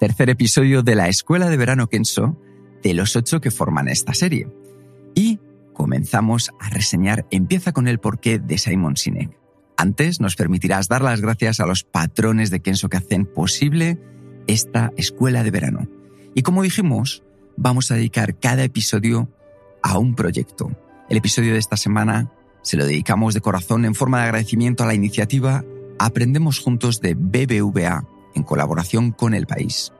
Tercer episodio de la Escuela de Verano Kenso, de los ocho que forman esta serie. Y comenzamos a reseñar Empieza con el porqué de Simon Sinek. Antes nos permitirás dar las gracias a los patrones de Kenso que hacen posible esta escuela de verano. Y como dijimos, vamos a dedicar cada episodio a un proyecto. El episodio de esta semana se lo dedicamos de corazón en forma de agradecimiento a la iniciativa Aprendemos Juntos de BBVA en colaboración con el país.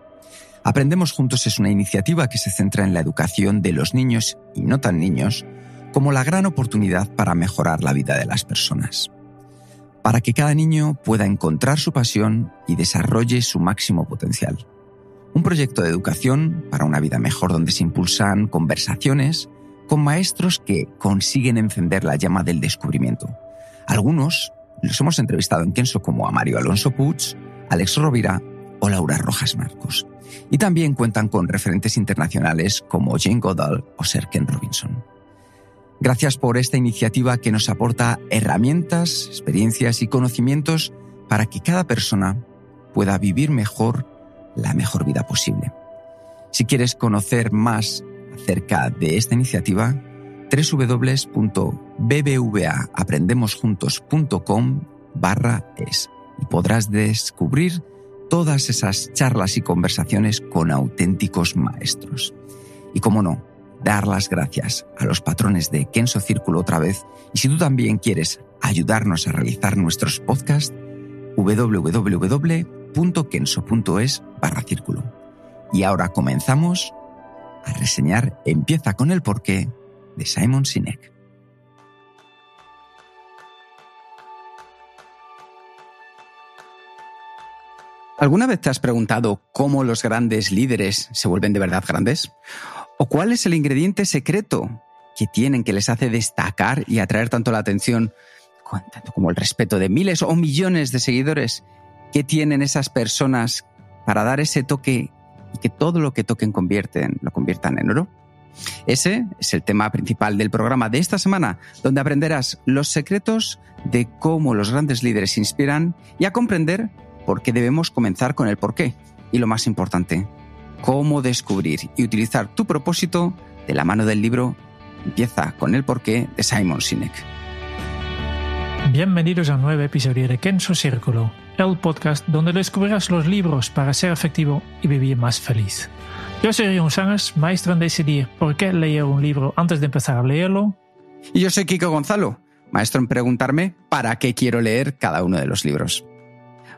Aprendemos Juntos es una iniciativa que se centra en la educación de los niños y no tan niños como la gran oportunidad para mejorar la vida de las personas. Para que cada niño pueda encontrar su pasión y desarrolle su máximo potencial. Un proyecto de educación para una vida mejor donde se impulsan conversaciones con maestros que consiguen encender la llama del descubrimiento. Algunos los hemos entrevistado en Kenso como a Mario Alonso Puig, Alex Rovira o Laura Rojas Marcos. Y también cuentan con referentes internacionales como Jane Goodall o Sir Ken Robinson. Gracias por esta iniciativa que nos aporta herramientas, experiencias y conocimientos para que cada persona pueda vivir mejor la mejor vida posible. Si quieres conocer más acerca de esta iniciativa, www.bbvaaprendemosjuntos.com barra es y podrás descubrir todas esas charlas y conversaciones con auténticos maestros. Y como no, dar las gracias a los patrones de Kenso Círculo otra vez. Y si tú también quieres ayudarnos a realizar nuestros podcasts, www.kenso.es barra círculo. Y ahora comenzamos a reseñar Empieza con el porqué de Simon Sinek. ¿Alguna vez te has preguntado cómo los grandes líderes se vuelven de verdad grandes? ¿O cuál es el ingrediente secreto que tienen que les hace destacar y atraer tanto la atención tanto como el respeto de miles o millones de seguidores que tienen esas personas para dar ese toque y que todo lo que toquen convierten, lo conviertan en oro? Ese es el tema principal del programa de esta semana, donde aprenderás los secretos de cómo los grandes líderes inspiran y a comprender por qué debemos comenzar con el por qué. Y lo más importante, cómo descubrir y utilizar tu propósito de la mano del libro Empieza con el porqué de Simon Sinek. Bienvenidos a un nuevo episodio de Kenso Círculo, el podcast donde descubrirás los libros para ser efectivo y vivir más feliz. Yo soy Rion Sánchez, maestro en decidir por qué leer un libro antes de empezar a leerlo. Y yo soy Kiko Gonzalo, maestro en preguntarme para qué quiero leer cada uno de los libros.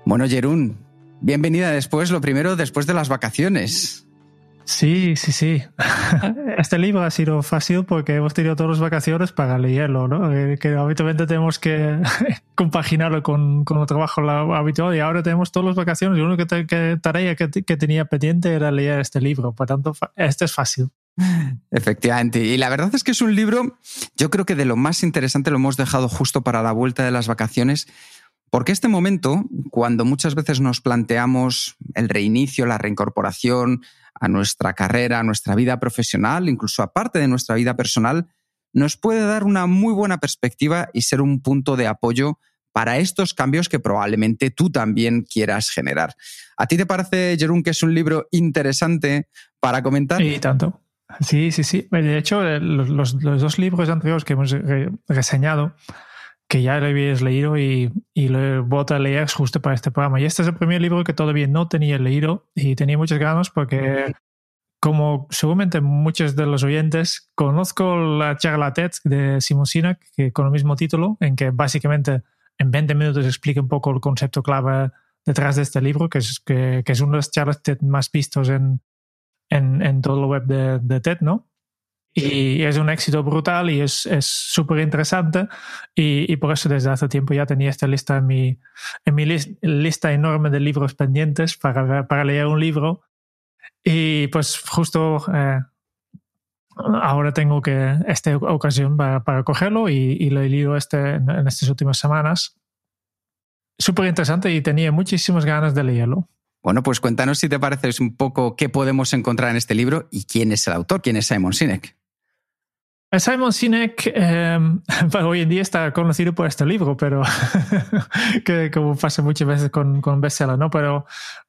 Bueno, Jerún, bienvenida después, lo primero, después de las vacaciones. Sí, sí, sí. Este libro ha sido fácil porque hemos tenido todas las vacaciones para leerlo, ¿no? Eh, que habitualmente tenemos que compaginarlo con, con el trabajo habitual y ahora tenemos todas las vacaciones y la única tarea que, que, tenía pendiente era leer este libro. Por tanto, este es fácil. Efectivamente. Y la verdad es que es un libro, yo creo que de lo más interesante lo hemos dejado justo para la vuelta de las vacaciones porque este momento, cuando muchas veces nos planteamos el reinicio, la reincorporación a nuestra carrera, a nuestra vida profesional, incluso aparte de nuestra vida personal, nos puede dar una muy buena perspectiva y ser un punto de apoyo para estos cambios que probablemente tú también quieras generar. ¿A ti te parece, Jerún, que es un libro interesante para comentar? Sí, tanto. Sí, sí, sí. De hecho, los, dos libros anteriores que hemos reseñado, que ya lo habías leído y, y lo vuelto a leer justo para este programa. Y este es el primer libro que todavía no tenía leído y tenía muchas ganas porque, como seguramente muchos de los oyentes, conozco la charla TED de Simon Sinek que, con el mismo título, en que básicamente en 20 minutos explica un poco el concepto clave detrás de este libro, que es, que, que es una de las charlas TED más vistos en, en, en todo el web de, de TED, ¿no? Y es un éxito brutal y es súper interesante. Y, por eso desde hace tiempo ya tenía esta lista en mi, en mi lista enorme de libros pendientes para, para leer un libro. Y pues justo eh, ahora tengo que esta ocasión para, para cogerlo y, lo he leído este, en, en estas últimas semanas. Súper interesante y tenía muchísimas ganas de leerlo. Bueno, pues cuéntanos si te parece un poco qué podemos encontrar en este libro y quién es el autor, quién es Simon Sinek. Simon Sinek em, hoy en día está conocido por este libro, pero que como pasa muchas veces con, con bestseller, ¿no? Pero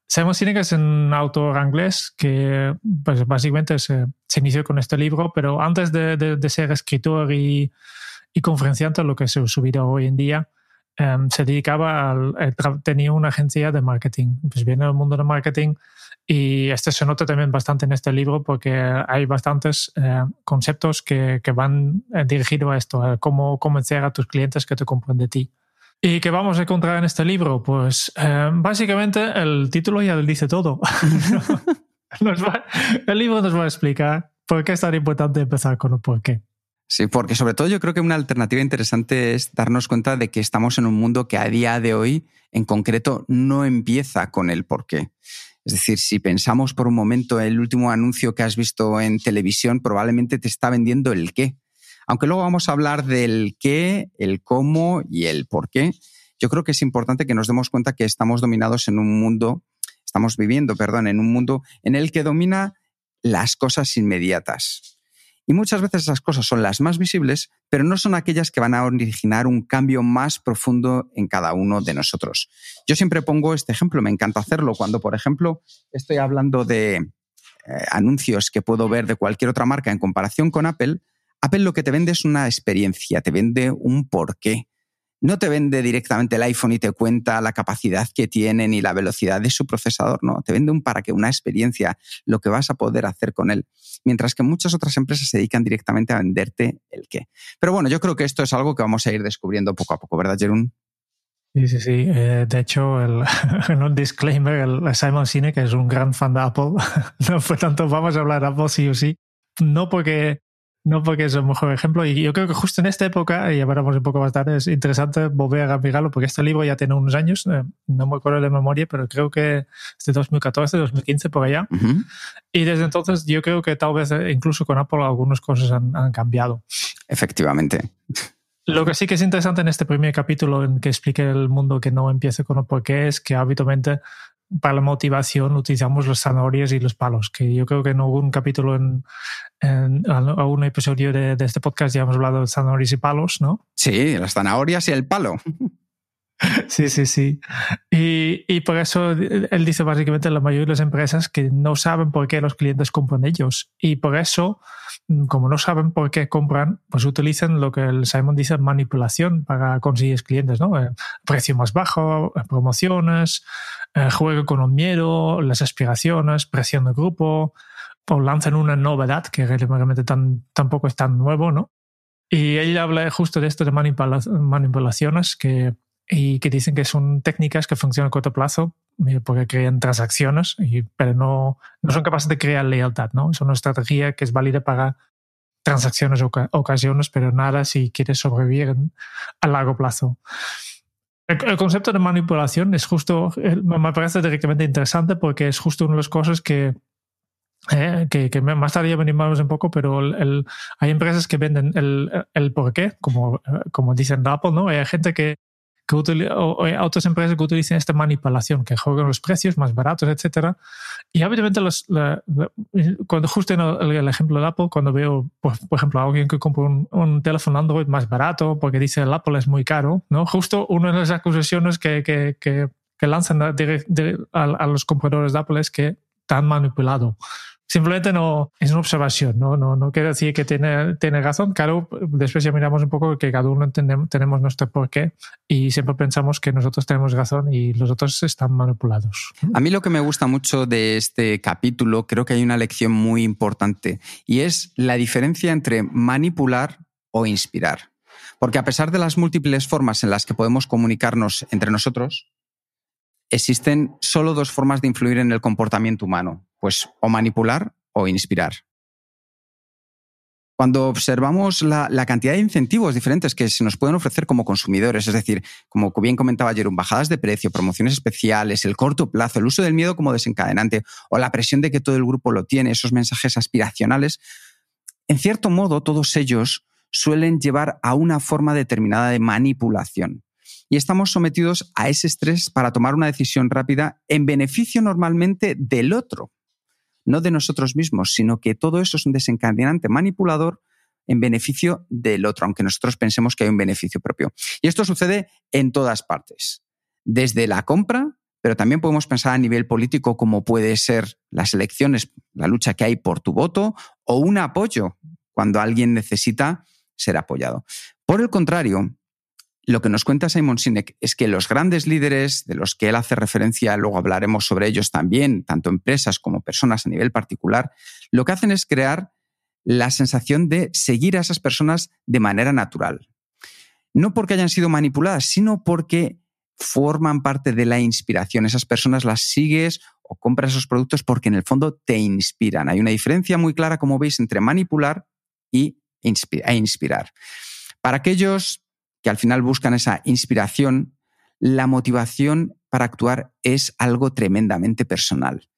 Simon Sinek es un autor inglés que pues, básicamente se, inició con este libro, pero antes de, ser escritor y, y, conferenciante, lo que es su vida hoy en día, em, se dedicaba al, tenía una agencia de marketing. Pues viene del mundo del marketing y este se nota también bastante en este libro porque hay bastantes eh, conceptos que, que, van eh, dirigidos a esto, a cómo convencer a tus clientes que te compren de ti. ¿Y qué vamos a encontrar en este libro? Pues eh, básicamente el título ya lo dice todo. el libro nos va a explicar por qué es tan importante empezar con el por qué. Sí, porque sobre todo yo creo que una alternativa interesante es darnos cuenta de que estamos en un mundo que a día de hoy, en concreto, no empieza con el por qué. Es decir, si pensamos por un momento el último anuncio que has visto en televisión, probablemente te está vendiendo el qué. Aunque luego vamos a hablar del qué, el cómo y el por qué, yo creo que es importante que nos demos cuenta que estamos dominados en un mundo, estamos viviendo, perdón, en un mundo en el que domina las cosas inmediatas. Y muchas veces esas cosas son las más visibles, pero no son aquellas que van a originar un cambio más profundo en cada uno de nosotros. Yo siempre pongo este ejemplo, me encanta hacerlo, cuando, por ejemplo, estoy hablando de eh, anuncios que puedo ver de cualquier otra marca en comparación con Apple, Apple lo que te vende es una experiencia, te vende un porqué no te vende directamente el iPhone y te cuenta la capacidad que tiene ni la velocidad de su procesador, no, te vende un para que una experiencia, lo que vas a poder hacer con él. Mientras que muchas otras empresas se dedican directamente a venderte el qué. Pero bueno, yo creo que esto es algo que vamos a ir descubriendo poco a poco, ¿verdad, Jerún? Sí, sí, sí. Eh, de hecho, el, en un disclaimer, el Simon Sinek es un gran fan de Apple. no fue tanto, vamos a hablar de Apple sí o sí. No porque no porque es el mejor ejemplo. Y yo creo que justo en esta época, y veremos un poco más tarde, es interesante volver a mirarlo porque este libro ya tiene unos años, eh, no me acuerdo de memoria, pero creo que es de 2014, 2015, por allá. Y desde entonces yo creo que tal vez eh, incluso con Apple algunas cosas han, han cambiado. Efectivamente. Lo que sí que es interesante en este primer capítulo en que explique el mundo que no empiece con el por qué es que habitualmente para la motivación utilizamos los zanahorias y los palos, que yo creo que en algún capítulo, en, en algún episodio de, de, este podcast ya hemos hablado de zanahorias y palos, ¿no? Sí, las zanahorias y el palo. Sí, sí, sí. Y, y, por eso él dice básicamente la mayoría de las empresas que no saben por qué los clientes compran ellos. Y por eso, como no saben por qué compran, pues utilizan lo que el Simon dice manipulación para conseguir clientes, ¿no? Eh, precio más bajo, promociones, eh, juego con el miedo, las aspiraciones, presión de grupo, o lanzan una novedad que realmente tan, tampoco es tan nuevo, ¿no? Y él habla justo de esto de manipulaciones que y que dicen que son técnicas que funcionan a corto plazo eh, porque crean transacciones, y, pero no, no son capaces de crear lealtad. ¿no? Es una estrategia que es válida para transacciones o ocasiones, pero nada si quieres sobrevivir a largo plazo. El, concepto de manipulación es justo, me parece directamente interesante porque es justo una de las cosas que, eh, que, que, más tarde venimos un poco, pero el, hay empresas que venden el, el por qué, como, como dicen Apple, ¿no? Hay gente que que o, hay otras empresas que utilizan esta manipulación, que juegan los precios más baratos, etcétera. Y obviamente, los, cuando justo en el, ejemplo de Apple, cuando veo, por, ejemplo, a alguien que compra un, teléfono Android más barato porque dice el Apple es muy caro, ¿no? Justo una de las acusaciones que, que, que, lanzan a, a, los compradores de Apple es que están manipulado. Simplemente no es una observación, no, no, no quiere decir que tiene, tiene razón. Claro, después ya miramos un poco que cada uno entendemos, tenemos nuestro porqué y siempre pensamos que nosotros tenemos razón y los otros están manipulados. A mí lo que me gusta mucho de este capítulo, creo que hay una lección muy importante y es la diferencia entre manipular o inspirar. Porque a pesar de las múltiples formas en las que podemos comunicarnos entre nosotros, existen solo dos formas de influir en el comportamiento humano, pues o manipular o inspirar. cuando observamos la, cantidad de incentivos diferentes que se nos pueden ofrecer como consumidores, es decir, como bien comentaba ayer, bajadas de precio, promociones especiales, el corto plazo, el uso del miedo como desencadenante o la presión de que todo el grupo lo tiene, esos mensajes aspiracionales, en cierto modo todos ellos suelen llevar a una forma determinada de manipulación. Y estamos sometidos a ese estrés para tomar una decisión rápida en beneficio normalmente del otro no de nosotros mismos, sino que todo eso es un desencadenante manipulador en beneficio del otro, aunque nosotros pensemos que hay un beneficio propio. Y esto sucede en todas partes, desde la compra, pero también podemos pensar a nivel político como puede ser las elecciones, la lucha que hay por tu voto o un apoyo cuando alguien necesita ser apoyado. Por el contrario, lo que nos cuenta Simon Sinek es que los grandes líderes, de los que él hace referencia, luego hablaremos sobre ellos también, tanto empresas como personas a nivel particular, lo que hacen es crear la sensación de seguir a esas personas de manera natural. No porque hayan sido manipuladas, sino porque forman parte de la inspiración. Esas personas las sigues o compras esos productos porque en el fondo te inspiran. Hay una diferencia muy clara, como veis, entre manipular e inspirar. Para aquellos que al final buscan esa inspiración, la motivación para actuar es algo tremendamente personal.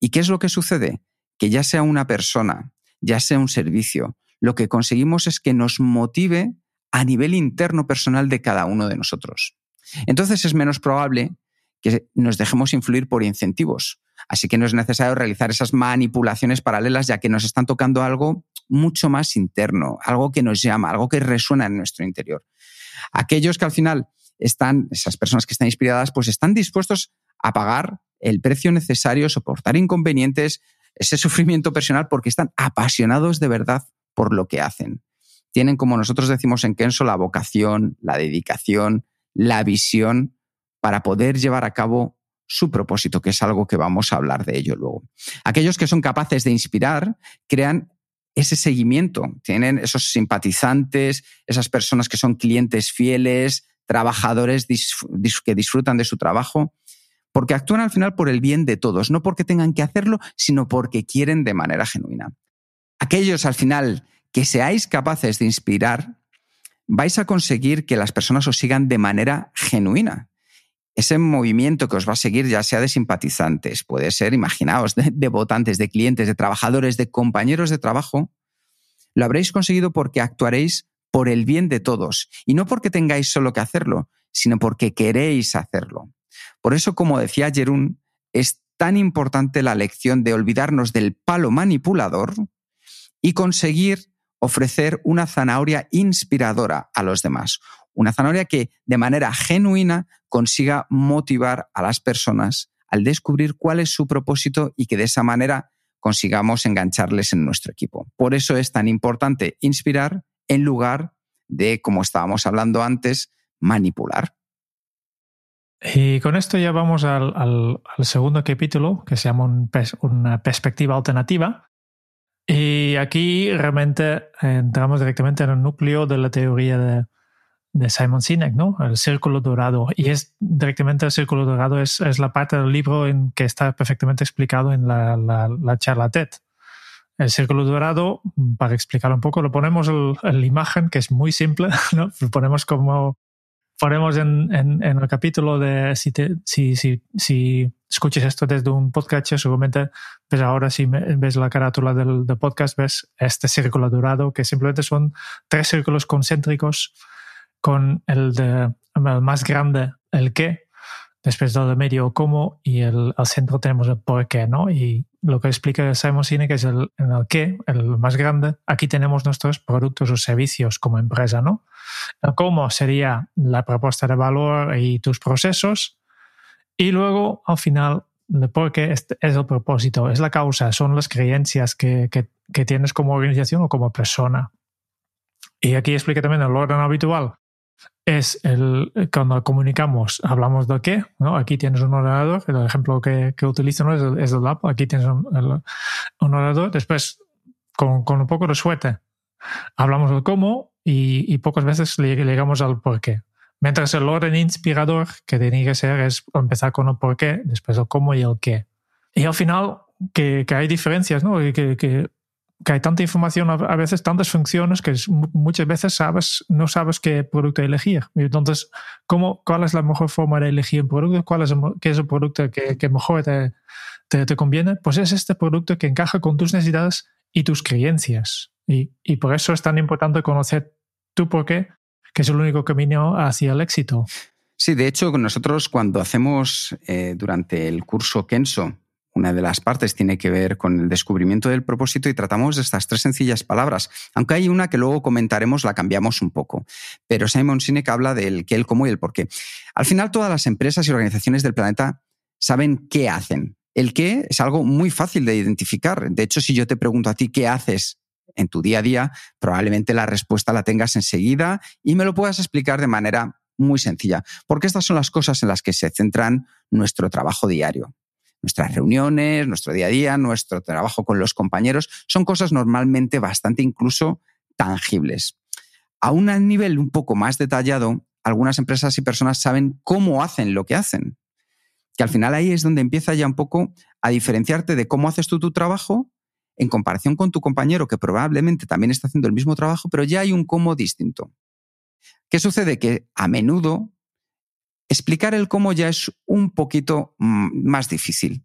¿Y qué es lo que sucede? Que ya sea una persona, ya sea un servicio, lo que conseguimos es que nos motive a nivel interno personal de cada uno de nosotros. Entonces es menos probable que nos dejemos influir por incentivos. Así que no es necesario realizar esas manipulaciones paralelas ya que nos están tocando algo mucho más interno, algo que nos llama, algo que resuena en nuestro interior. Aquellos que al final están, esas personas que están inspiradas, pues están dispuestos a pagar el precio necesario, soportar inconvenientes, ese sufrimiento personal, porque están apasionados de verdad por lo que hacen. Tienen, como nosotros decimos en Kenso, la vocación, la dedicación, la visión para poder llevar a cabo su propósito, que es algo que vamos a hablar de ello luego. Aquellos que son capaces de inspirar crean ese seguimiento. Tienen esos simpatizantes, esas personas que son clientes fieles, trabajadores que disfrutan de su trabajo, porque actúan al final por el bien de todos, no porque tengan que hacerlo, sino porque quieren de manera genuina. Aquellos al final que seáis capaces de inspirar, vais a conseguir que las personas os sigan de manera genuina ese movimiento que os va a seguir, ya sea de simpatizantes, puede ser, imaginaos, de, votantes, de clientes, de trabajadores, de compañeros de trabajo, lo habréis conseguido porque actuaréis por el bien de todos y no porque tengáis solo que hacerlo, sino porque queréis hacerlo. Por eso, como decía Jerún, es tan importante la lección de olvidarnos del palo manipulador y conseguir ofrecer una zanahoria inspiradora a los demás, una zanahoria que de manera genuina consiga motivar a las personas al descubrir cuál es su propósito y que de esa manera consigamos engancharles en nuestro equipo. Por eso es tan importante inspirar en lugar de, como estábamos hablando antes, manipular. Y con esto ya vamos al, segundo capítulo, que se llama una perspectiva alternativa. Y aquí realmente entramos directamente en el núcleo de la teoría de, de Simon Sinek, ¿no? El círculo dorado. Y es directamente el círculo dorado, es, es la parte del libro en que está perfectamente explicado en la, la, charla TED. El círculo dorado, para explicarlo un poco, lo ponemos en la imagen, que es muy simple, ¿no? Lo ponemos como, ponemos en, en, el capítulo de, si, si, si, si escuches esto desde un podcast, seguramente pues ahora si ves la carátula del, del podcast, ves este círculo dorado, que simplemente son tres círculos concéntricos con el, más grande, el qué, después del de medio cómo y el, al centro tenemos el por qué, ¿no? Y lo que explica Simon Sinek es el, en el qué, el más grande, aquí tenemos nuestros productos o servicios como empresa, ¿no? El cómo sería la propuesta de valor y tus procesos y luego al final el por qué es, el propósito, es la causa, son las creencias que, que, que tienes como organización o como persona. Y aquí explica también el orden habitual es el, cuando comunicamos, hablamos de qué, ¿no? Aquí tienes un ordenador, el ejemplo que, que utilizo ¿no? es, el, es el app, aquí tienes un, un ordenador, después con, con, un poco de suerte hablamos del cómo y, y pocas veces llegamos al por qué. Mientras el orden inspirador que tiene que ser es empezar con el por qué, después el cómo y el qué. Y al final, que, que hay diferencias, ¿no? Que, que que hay tanta información, a veces tantas funciones, que muchas veces sabes, no sabes qué producto elegir. Entonces, ¿cómo, ¿cuál es la mejor forma de elegir un producto? ¿Cuál es el, qué es el producto que, mejor te, te, te, conviene? Pues es este producto que encaja con tus necesidades y tus creencias. Y, y por eso es tan importante conocer tu por qué, que es el único camino hacia el éxito. Sí, de hecho, nosotros cuando hacemos eh, durante el curso Kenso, una de las partes tiene que ver con el descubrimiento del propósito y tratamos estas tres sencillas palabras, aunque hay una que luego comentaremos, la cambiamos un poco. Pero Simon Sinek habla del qué, el cómo y el por qué. Al final, todas las empresas y organizaciones del planeta saben qué hacen. El qué es algo muy fácil de identificar. De hecho, si yo te pregunto a ti qué haces en tu día a día, probablemente la respuesta la tengas enseguida y me lo puedas explicar de manera muy sencilla, porque estas son las cosas en las que se centran nuestro trabajo diario nuestras reuniones, nuestro día a día, nuestro trabajo con los compañeros, son cosas normalmente bastante incluso tangibles. A un nivel un poco más detallado, algunas empresas y personas saben cómo hacen lo que hacen. Que al final ahí es donde empieza ya un poco a diferenciarte de cómo haces tú tu trabajo en comparación con tu compañero que probablemente también está haciendo el mismo trabajo, pero ya hay un cómo distinto. ¿Qué sucede? Que a menudo explicar el cómo ya es un poquito mm, más difícil.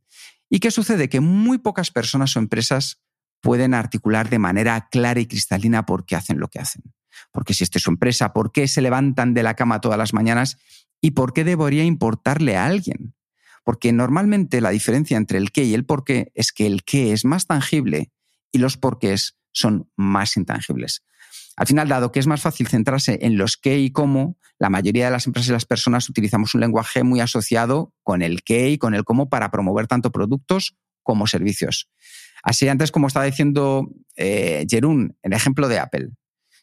¿Y qué sucede? Que muy pocas personas o empresas pueden articular de manera clara y cristalina por qué hacen lo que hacen. Porque si esta es su empresa, ¿por qué se levantan de la cama todas las mañanas? ¿Y por qué debería importarle a alguien? Porque normalmente la diferencia entre el qué y el por qué es que el qué es más tangible y los porqués son más intangibles. Al final, dado que es más fácil centrarse en los qué y cómo, la mayoría de las empresas y las personas utilizamos un lenguaje muy asociado con el qué y con el cómo para promover tanto productos como servicios. Así antes, como estaba diciendo eh, Jerún, el ejemplo de Apple.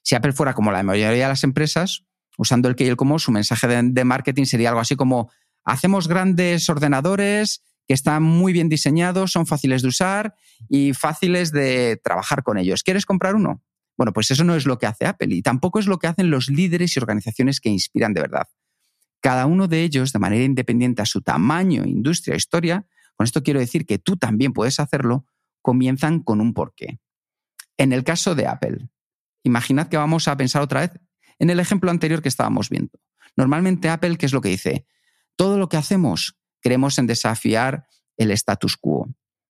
Si Apple fuera como la mayoría de las empresas, usando el qué y el cómo, su mensaje de marketing sería algo así como hacemos grandes ordenadores que están muy bien diseñados, son fáciles de usar y fáciles de trabajar con ellos. ¿Quieres comprar uno? Bueno, pues eso no es lo que hace Apple y tampoco es lo que hacen los líderes y organizaciones que inspiran de verdad. Cada uno de ellos, de manera independiente a su tamaño, industria, historia, con esto quiero decir que tú también puedes hacerlo, comienzan con un porqué. En el caso de Apple, imaginad que vamos a pensar otra vez en el ejemplo anterior que estábamos viendo. Normalmente Apple, ¿qué es lo que dice? Todo lo que hacemos, creemos en desafiar el status quo.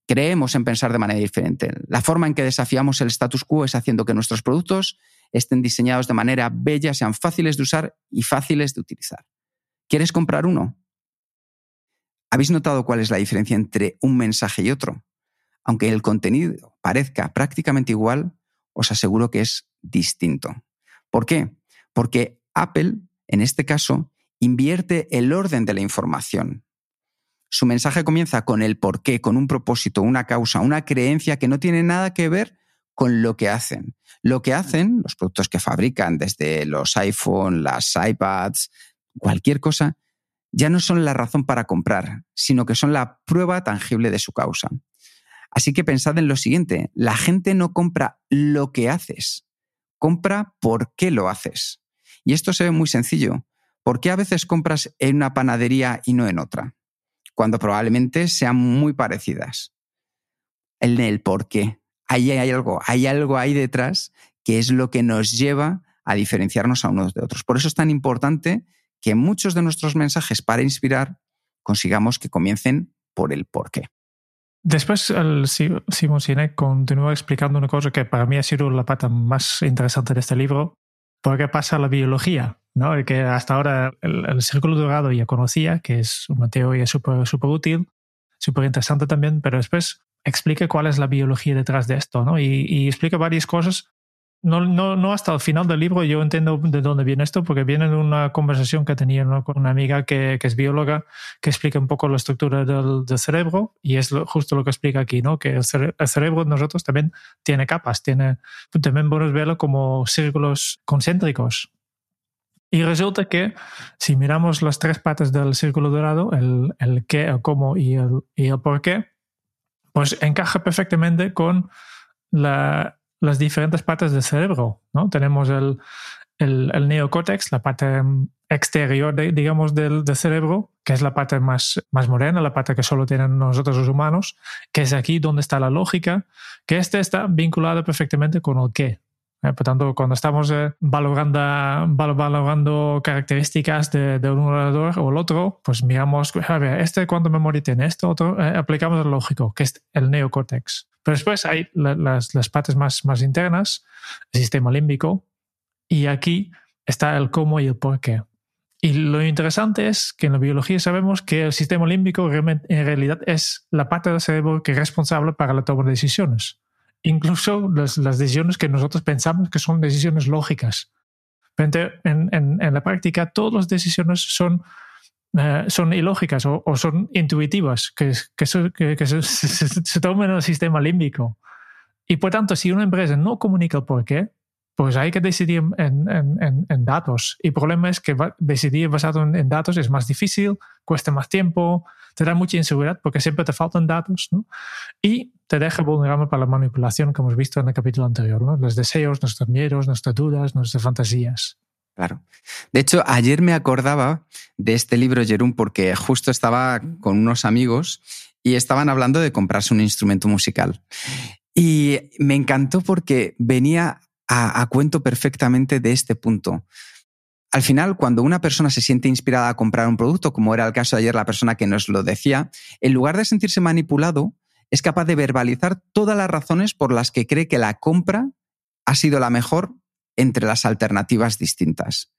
Creemos en pensar de manera diferente. La forma en que desafiamos el status quo es haciendo que nuestros productos estén diseñados de manera bella, sean fáciles de usar y fáciles de utilizar. ¿Quieres comprar uno? ¿Habéis notado cuál es la diferencia entre un mensaje y otro? Aunque el contenido parezca prácticamente igual, os aseguro que es distinto. ¿Por qué? Porque Apple, en este caso, invierte el orden de la información. Su mensaje comienza con el porqué, con un propósito, una causa, una creencia que no tiene nada que ver con lo que hacen. Lo que hacen, los productos que fabrican, desde los iPhone, las iPads, cualquier cosa, ya no son la razón para comprar, sino que son la prueba tangible de su causa. Así que pensad en lo siguiente, la gente no compra lo que haces, compra por qué lo haces. Y esto se ve muy sencillo. ¿Por qué a veces compras en una panadería y no en otra? Cuando probablemente sean muy parecidas. El por qué. Ahí hay algo, hay algo ahí detrás que es lo que nos lleva a diferenciarnos a unos de otros. Por eso es tan importante que muchos de nuestros mensajes para inspirar consigamos que comiencen por el por qué. Después Simon Sinek continúa explicando una cosa que para mí ha sido la pata más interesante de este libro, porque pasa la biología. ¿No? que hasta ahora el, círculo dorado ya conocía, que es una teoría súper super útil, súper interesante también, pero después explica cuál es la biología detrás de esto ¿no? y, y explica varias cosas. No, no, no, hasta el final del libro yo entiendo de dónde viene esto, porque viene de una conversación que tenía con una amiga que, es bióloga, que explica un poco la estructura del, cerebro, y es justo lo que explica aquí, ¿no? que el, el, cerebro de nosotros también tiene capas, tiene, también podemos verlo como círculos concéntricos, y resulta que si miramos las tres patas del círculo dorado, el, el qué, el cómo y el, y el por qué, pues encaja perfectamente con la, las diferentes partes del cerebro. ¿no? Tenemos el, el, neocórtex, la parte exterior, digamos, del, cerebro, que es la parte más, más morena, la parte que solo tienen nosotros los humanos, que es aquí donde está la lógica, que este está vinculado perfectamente con el qué. Eh, por tanto, cuando estamos eh, valorando, valorando características de, un orador o el otro, pues miramos, a ver, este cuánto memoria tiene, esto otro, eh, aplicamos el lógico, que es el neocórtex. Pero después hay las, las partes más, más internas, el sistema límbico, y aquí está el cómo y el por qué. Y lo interesante es que en la biología sabemos que el sistema límbico en realidad es la parte del cerebro que es responsable para la toma de decisiones. Incluso las, decisiones que nosotros pensamos que son decisiones lógicas. Pero en, en, la práctica, todas las decisiones son, eh, son ilógicas o, son intuitivas, que, que, se, se toman en el sistema límbico. Y por tanto, si una empresa no comunica el por qué, pues hay que decidir en, datos. Y el problema es que decidir basado en, datos es más difícil, cuesta más tiempo, te da mucha inseguridad porque siempre te faltan datos ¿no? y te deja vulnerable para la manipulación, como hemos visto en el capítulo anterior. ¿no? Los deseos, nuestros miedos, nuestras dudas, nuestras fantasías. Claro. De hecho, ayer me acordaba de este libro, Jerún, porque justo estaba con unos amigos y estaban hablando de comprarse un instrumento musical. Y me encantó porque venía a, cuento perfectamente de este punto. Al final, cuando una persona se siente inspirada a comprar un producto, como era el caso de ayer la persona que nos lo decía, en lugar de sentirse manipulado, es capaz de verbalizar todas las razones por las que cree que la compra ha sido la mejor entre las alternativas distintas.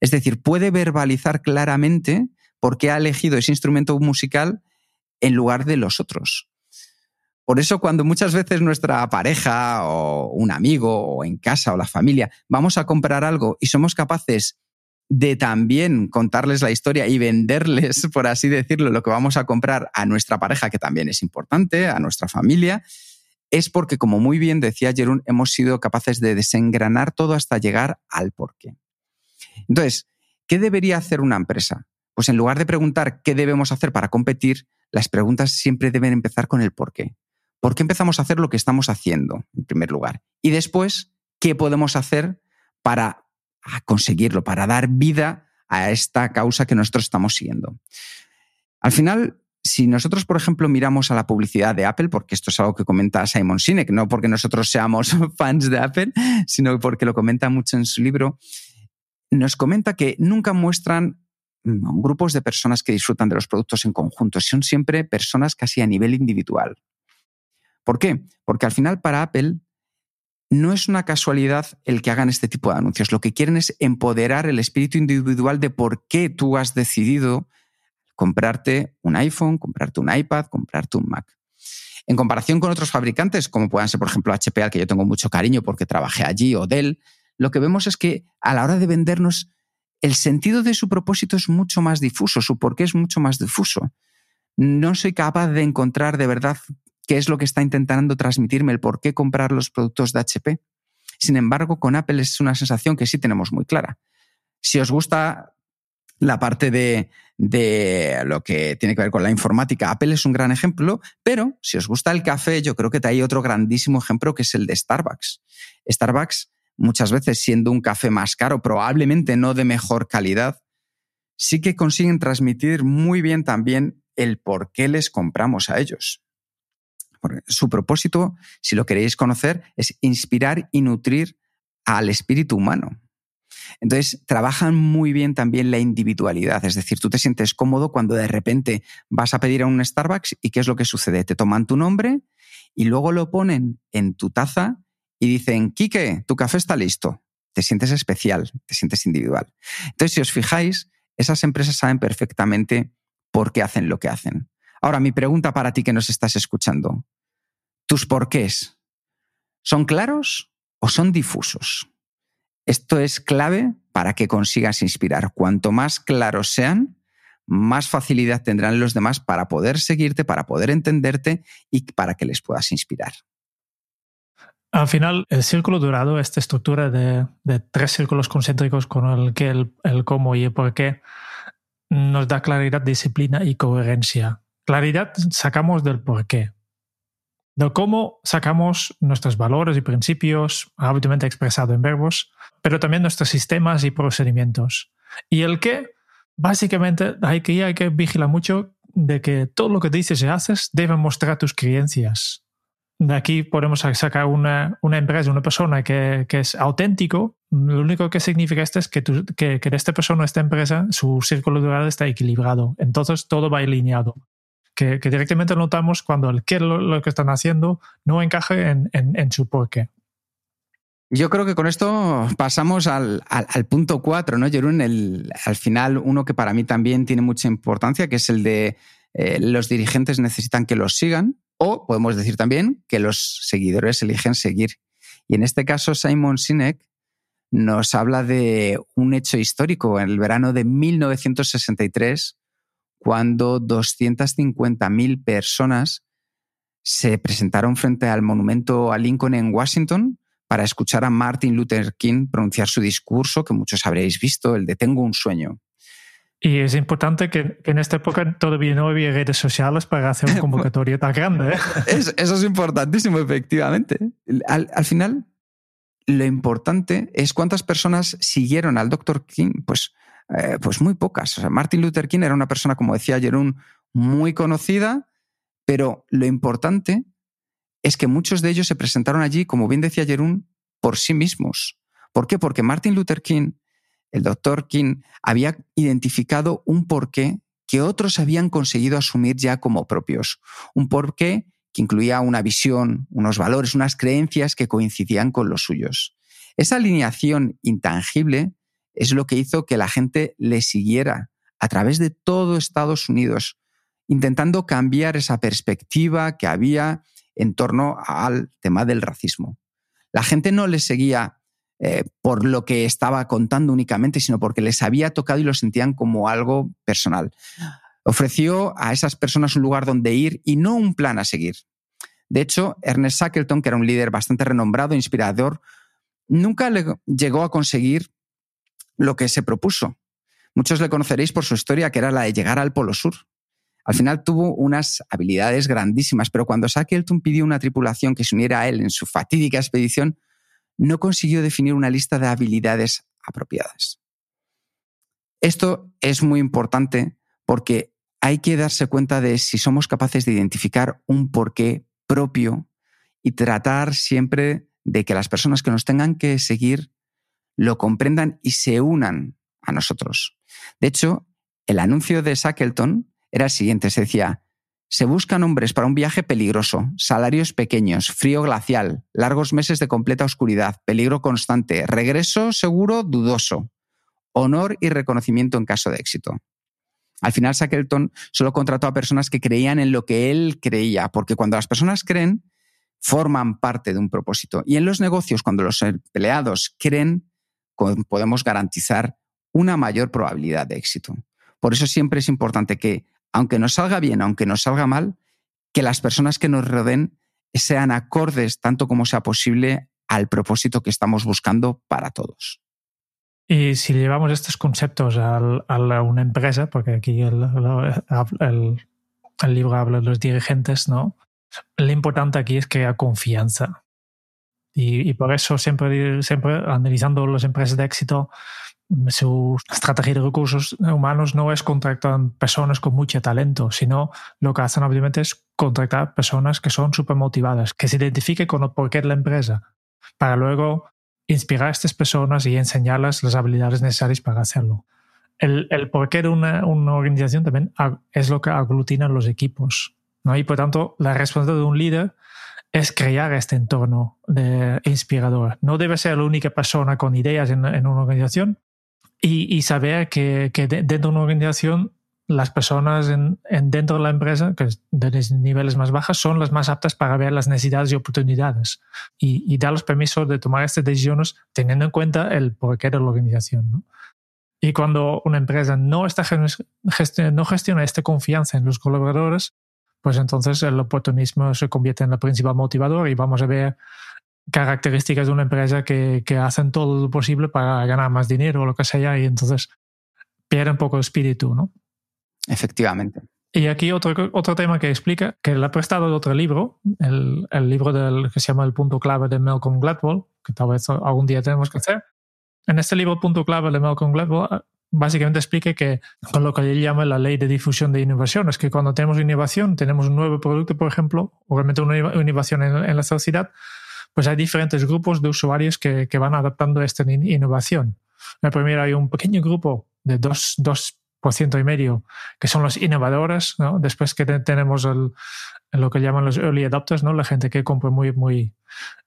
Es decir, puede verbalizar claramente por qué ha elegido ese instrumento musical en lugar de los otros. Por eso cuando muchas veces nuestra pareja o un amigo o en casa o la familia vamos a comprar algo y somos capaces de también contarles la historia y venderles, por así decirlo, lo que vamos a comprar a nuestra pareja, que también es importante, a nuestra familia, es porque, como muy bien decía Jerún, hemos sido capaces de desengranar todo hasta llegar al porqué. Entonces, ¿qué debería hacer una empresa? Pues en lugar de preguntar qué debemos hacer para competir, las preguntas siempre deben empezar con el porqué. ¿Por qué empezamos a hacer lo que estamos haciendo, en primer lugar? Y después, ¿qué podemos hacer para conseguirlo, para dar vida a esta causa que nosotros estamos siguiendo? Al final, si nosotros, por ejemplo, miramos a la publicidad de Apple, porque esto es algo que comenta Simon Sinek, no porque nosotros seamos fans de Apple, sino porque lo comenta mucho en su libro, nos comenta que nunca muestran mm, grupos de personas que disfrutan de los productos en conjunto, son siempre personas casi a nivel individual. ¿Por qué? Porque al final para Apple no es una casualidad el que hagan este tipo de anuncios. Lo que quieren es empoderar el espíritu individual de por qué tú has decidido comprarte un iPhone, comprarte un iPad, comprarte un Mac. En comparación con otros fabricantes, como puedan ser, por ejemplo, HP, al que yo tengo mucho cariño porque trabajé allí, o Dell, lo que vemos es que a la hora de vendernos, el sentido de su propósito es mucho más difuso, su porqué es mucho más difuso. No soy capaz de encontrar de verdad qué es lo que está intentando transmitirme, el por qué comprar los productos de HP. Sin embargo, con Apple es una sensación que sí tenemos muy clara. Si os gusta la parte de, lo que tiene que ver con la informática, Apple es un gran ejemplo, pero si os gusta el café, yo creo que hay otro grandísimo ejemplo que es el de Starbucks. Starbucks, muchas veces siendo un café más caro, probablemente no de mejor calidad, sí que consiguen transmitir muy bien también el por qué les compramos a ellos su propósito, si lo queréis conocer, es inspirar y nutrir al espíritu humano. Entonces, trabajan muy bien también la individualidad, es decir, tú te sientes cómodo cuando de repente vas a pedir a un Starbucks y ¿qué es lo que sucede? Te toman tu nombre y luego lo ponen en tu taza y dicen, Quique, tu café está listo. Te sientes especial, te sientes individual. Entonces, si os fijáis, esas empresas saben perfectamente por qué hacen lo que hacen. Ahora, mi pregunta para ti que nos estás escuchando. ¿Tus porqués son claros o son difusos? Esto es clave para que consigas inspirar. Cuanto más claros sean, más facilidad tendrán los demás para poder seguirte, para poder entenderte y para que les puedas inspirar. Al final, el círculo dorado, esta estructura de, tres círculos concéntricos con el qué, el, cómo y el por qué, nos da claridad, disciplina y coherencia. Claridad sacamos del por qué. Del cómo sacamos nuestros valores y principios, habitualmente expresados en verbos, pero también nuestros sistemas y procedimientos. Y el qué, básicamente hay que, hay que vigilar mucho de que todo lo que dices y haces debe mostrar tus creencias. De aquí podemos sacar una, una empresa, una persona que, que, es auténtico. Lo único que significa esto es que, que, que esta persona, esta empresa, su círculo de está equilibrado. Entonces todo va alineado. Que, directamente notamos cuando el qué lo, lo que están haciendo no encaje en, en, su porqué. Yo creo que con esto pasamos al, al, punto cuatro, ¿no, Jerún? Al final, uno que para mí también tiene mucha importancia, que es el de eh, los dirigentes necesitan que los sigan, o podemos decir también que los seguidores eligen seguir. Y en este caso, Simon Sinek nos habla de un hecho histórico en el verano de 1963, cuando 250.000 personas se presentaron frente al monumento a Lincoln en Washington para escuchar a Martin Luther King pronunciar su discurso que muchos habréis visto, el de Tengo un sueño. Y es importante que, en esta época todavía no había redes sociales para hacer un convocatorio tan grande. ¿eh? Es, eso es importantísimo, efectivamente. Al, al, final, lo importante es cuántas personas siguieron al Dr. King. Pues, eh, pues muy pocas. Martin Luther King era una persona, como decía Jerón, muy conocida, pero lo importante es que muchos de ellos se presentaron allí, como bien decía Jerún, por sí mismos. ¿Por qué? Porque Martin Luther King, el doctor King, había identificado un porqué que otros habían conseguido asumir ya como propios. Un porqué que incluía una visión, unos valores, unas creencias que coincidían con los suyos. Esa alineación intangible es lo que hizo que la gente le siguiera a través de todo Estados Unidos, intentando cambiar esa perspectiva que había en torno al tema del racismo. La gente no les seguía eh, por lo que estaba contando únicamente, sino porque les había tocado y lo sentían como algo personal. Ofreció a esas personas un lugar donde ir y no un plan a seguir. De hecho, Ernest Shackleton, que era un líder bastante renombrado, e inspirador, nunca le llegó a conseguir lo que se propuso. Muchos le conoceréis por su historia, que era la de llegar al Polo Sur. Al final tuvo unas habilidades grandísimas, pero cuando Shackleton pidió una tripulación que se uniera a él en su fatídica expedición, no consiguió definir una lista de habilidades apropiadas. Esto es muy importante porque hay que darse cuenta de si somos capaces de identificar un porqué propio y tratar siempre de que las personas que nos tengan que seguir lo comprendan y se unan a nosotros. De hecho, el anuncio de Shackleton era el siguiente, se decía, se buscan hombres para un viaje peligroso, salarios pequeños, frío glacial, largos meses de completa oscuridad, peligro constante, regreso seguro dudoso, honor y reconocimiento en caso de éxito. Al final, Shackleton solo contrató a personas que creían en lo que él creía, porque cuando las personas creen, forman parte de un propósito. Y en los negocios, cuando los empleados creen, podemos garantizar una mayor probabilidad de éxito. Por eso siempre es importante que aunque nos salga bien, aunque nos salga mal, que las personas que nos rodeen sean acordes tanto como sea posible al propósito que estamos buscando para todos. Y si llevamos estos conceptos a, una empresa, porque aquí el, libro habla de los dirigentes, ¿no? Lo importante aquí es haya confianza. Y, y por eso siempre, siempre analizando las empresas de éxito, su estrategia de recursos humanos no es contratar personas con mucho talento, sino lo que hacen obviamente es contratar personas que son súper motivadas, que se identifiquen con el porqué de la empresa, para luego inspirar a estas personas y enseñarles las habilidades necesarias para hacerlo. El, el porqué de una, una, organización también es lo que aglutina los equipos. ¿no? Y por tanto, la responsabilidad de un líder es crear este entorno de inspirador. No debe ser la única persona con ideas en, una organización, y, saber que, dentro de una organización las personas en, en, dentro de la empresa, que de niveles más bajos, son las más aptas para ver las necesidades y oportunidades y, y dar los permisos de tomar estas decisiones teniendo en cuenta el porqué de la organización. Y cuando una empresa no gestiona esta confianza en los colaboradores, pues entonces el oportunismo se convierte en la principal motivador y vamos a ver características de una empresa que, que, hacen todo lo posible para ganar más dinero o lo que sea y entonces pierde un poco el espíritu, ¿no? Efectivamente. Y aquí otro, otro tema que explica, que le ha prestado de otro libro, el, el libro del, que se llama El punto clave de Malcolm Gladwell, que tal vez algún día tenemos que hacer. En este libro, El punto clave de Malcolm Gladwell, básicamente explica que con lo que él llama la ley de difusión de innovación, es que cuando tenemos innovación, tenemos un nuevo producto, por ejemplo, o realmente una innovación en, la sociedad, pues hay diferentes grupos de usuarios que, que van adaptando esta innovación. El primero hay un pequeño grupo de dos, dos por ciento y medio, que son los innovadores, ¿no? Después que tenemos el, lo que llaman los early adopters, ¿no? La gente que compra muy, muy,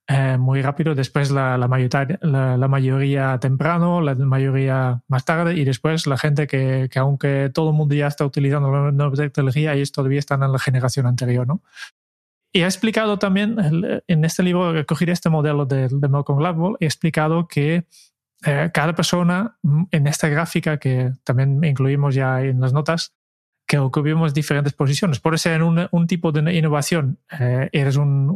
eh, muy rápido. Después la, la, mayoría, la, mayoría temprano, la mayoría más tarde y después la gente que, que aunque todo el mundo ya está utilizando la nueva tecnología, ellos todavía están en la generación anterior, ¿no? Y ha explicado también, en este libro, he este modelo de, de Malcolm Gladwell, he explicado que eh, cada persona mm, en esta gráfica que también incluimos ya en las notas, que ocupamos diferentes posiciones. Por ser en un, tipo de innovación eh, eres un,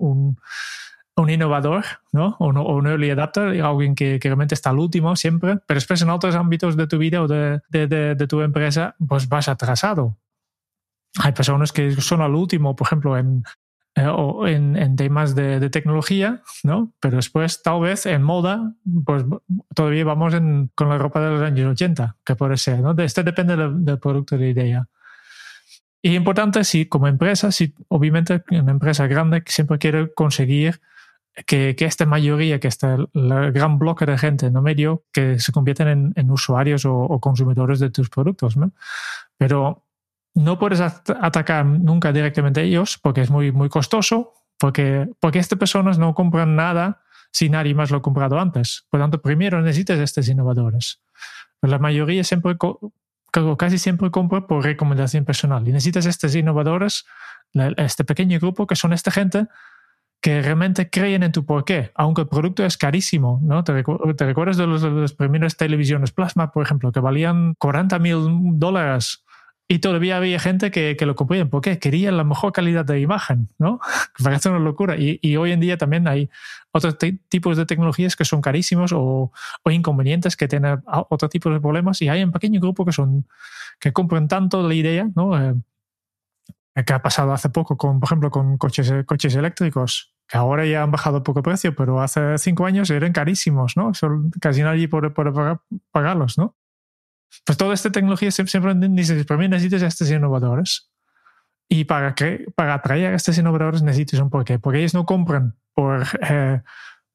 un, innovador, ¿no? O, un early adapter, alguien que, que, realmente está al último siempre, pero después en otros ámbitos de tu vida o de, de, de tu empresa, pues vas atrasado. Hay personas que son al último, por ejemplo, en, eh, o en, temas de, tecnología, ¿no? Pero después, tal vez en moda, pues todavía vamos con la ropa de los años 80, que puede ser, ¿no? Este depende del, producto de idea. Y importante, si como empresa, si obviamente una empresa grande siempre quiere conseguir que, que esta mayoría, que este gran bloque de gente en el medio, que se convierten en, usuarios o, o, consumidores de tus productos, ¿no? Pero no puedes atacar nunca directamente ellos porque es muy, muy costoso, porque, porque estas personas no compran nada si nadie más lo ha comprado antes. Por tanto, primero necesitas estos innovadores. la mayoría siempre, casi siempre compra por recomendación personal. Y necesitas estos innovadores, este pequeño grupo que son esta gente que realmente creen en tu porqué, aunque el producto es carísimo, ¿no? ¿Te, recuerdas de de los primeros televisiones plasma, por ejemplo, que valían 40 mil dólares y todavía había gente que, que lo compraba porque querían la mejor calidad de imagen, ¿no? Parece una locura. Y, y, hoy en día también hay otros tipos de tecnologías que son carísimos o, o, inconvenientes que tienen otro tipo de problemas. Y hay un pequeño grupo que son que compran tanto la idea, ¿no? Eh, que ha pasado hace poco, con, por ejemplo, con coches, coches eléctricos, que ahora ya han bajado poco precio, pero hace cinco años eran carísimos, ¿no? casi nadie puede pagarlos, ¿no? Pues toda esta tecnología siempre, dices, para mí necesitas estos innovadores. Y para, que, para atraer a estos innovadores necesitas un porqué. Porque ellos no compran por, eh,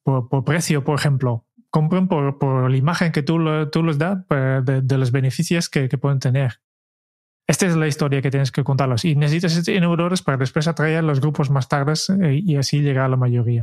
por, por, precio, por ejemplo. Compran por, por la imagen que tú, tú les das pues, de, de, los beneficios que, que, pueden tener. Esta es la historia que tienes que contarlos. Y necesitas estos innovadores para después atraer a los grupos más tardes eh, y así llegar a la mayoría.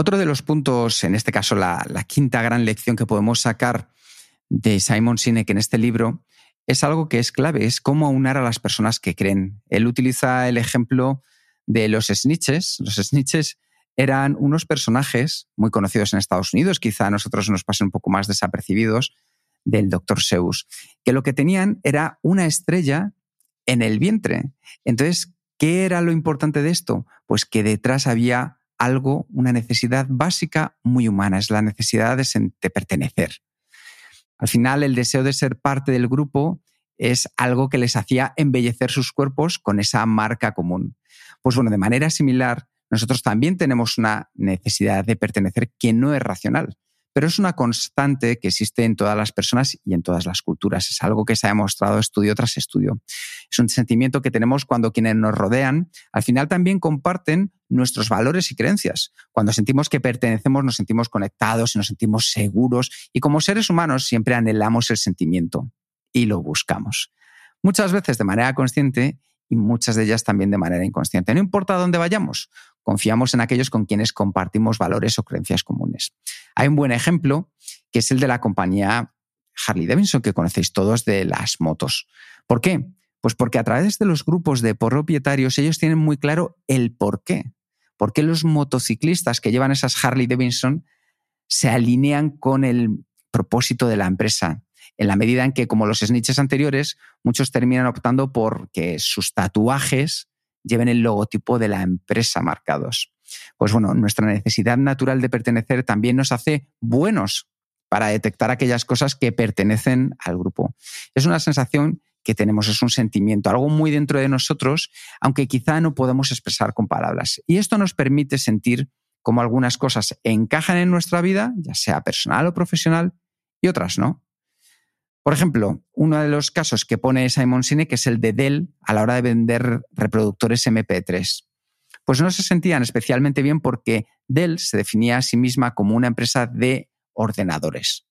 Otro de los puntos, en este caso la, quinta gran lección que podemos sacar de Simon Sinek en este libro, es algo que es clave, es cómo aunar a las personas que creen. Él utiliza el ejemplo de los snitches. Los snitches eran unos personajes muy conocidos en Estados Unidos, quizá a nosotros nos pasen un poco más desapercibidos, del Dr. Seuss, que lo que tenían era una estrella en el vientre. Entonces, ¿qué era lo importante de esto? Pues que detrás había algo, una necesidad básica muy humana, es la necesidad de, pertenecer. Al final, el deseo de ser parte del grupo es algo que les hacía embellecer sus cuerpos con esa marca común. Pues bueno, de manera similar, nosotros también tenemos una necesidad de pertenecer que no es racional, pero es una constante que existe en todas las personas y en todas las culturas. Es algo que se ha demostrado estudio tras estudio. Es un sentimiento que tenemos cuando quienes nos rodean al final también comparten nuestros valores y creencias. Cuando sentimos que pertenecemos, nos sentimos conectados y nos sentimos seguros y como seres humanos siempre anhelamos el sentimiento y lo buscamos. Muchas veces de manera consciente y muchas de ellas también de manera inconsciente. No importa dónde vayamos, confiamos en aquellos con quienes compartimos valores o creencias comunes. Hay un buen ejemplo que es el de la compañía Harley Davidson, que conocéis todos de las motos. ¿Por qué? Pues porque a través de los grupos de propietarios ellos tienen muy claro el por qué. ¿Por qué los motociclistas que llevan esas Harley Davidson se alinean con el propósito de la empresa? en la medida en que, como los snitches anteriores, muchos terminan optando por que sus tatuajes lleven el logotipo de la empresa marcados. Pues bueno, nuestra necesidad natural de pertenecer también nos hace buenos para detectar aquellas cosas que pertenecen al grupo. Es una sensación que tenemos, es un sentimiento, algo muy dentro de nosotros, aunque quizá no podemos expresar con palabras. Y esto nos permite sentir cómo algunas cosas encajan en nuestra vida, ya sea personal o profesional, y otras no. Por ejemplo, uno de los casos que pone Simon Sinek es el de Dell a la hora de vender reproductores MP3. Pues no se sentían especialmente bien porque Dell se definía a sí misma como una empresa de ordenadores.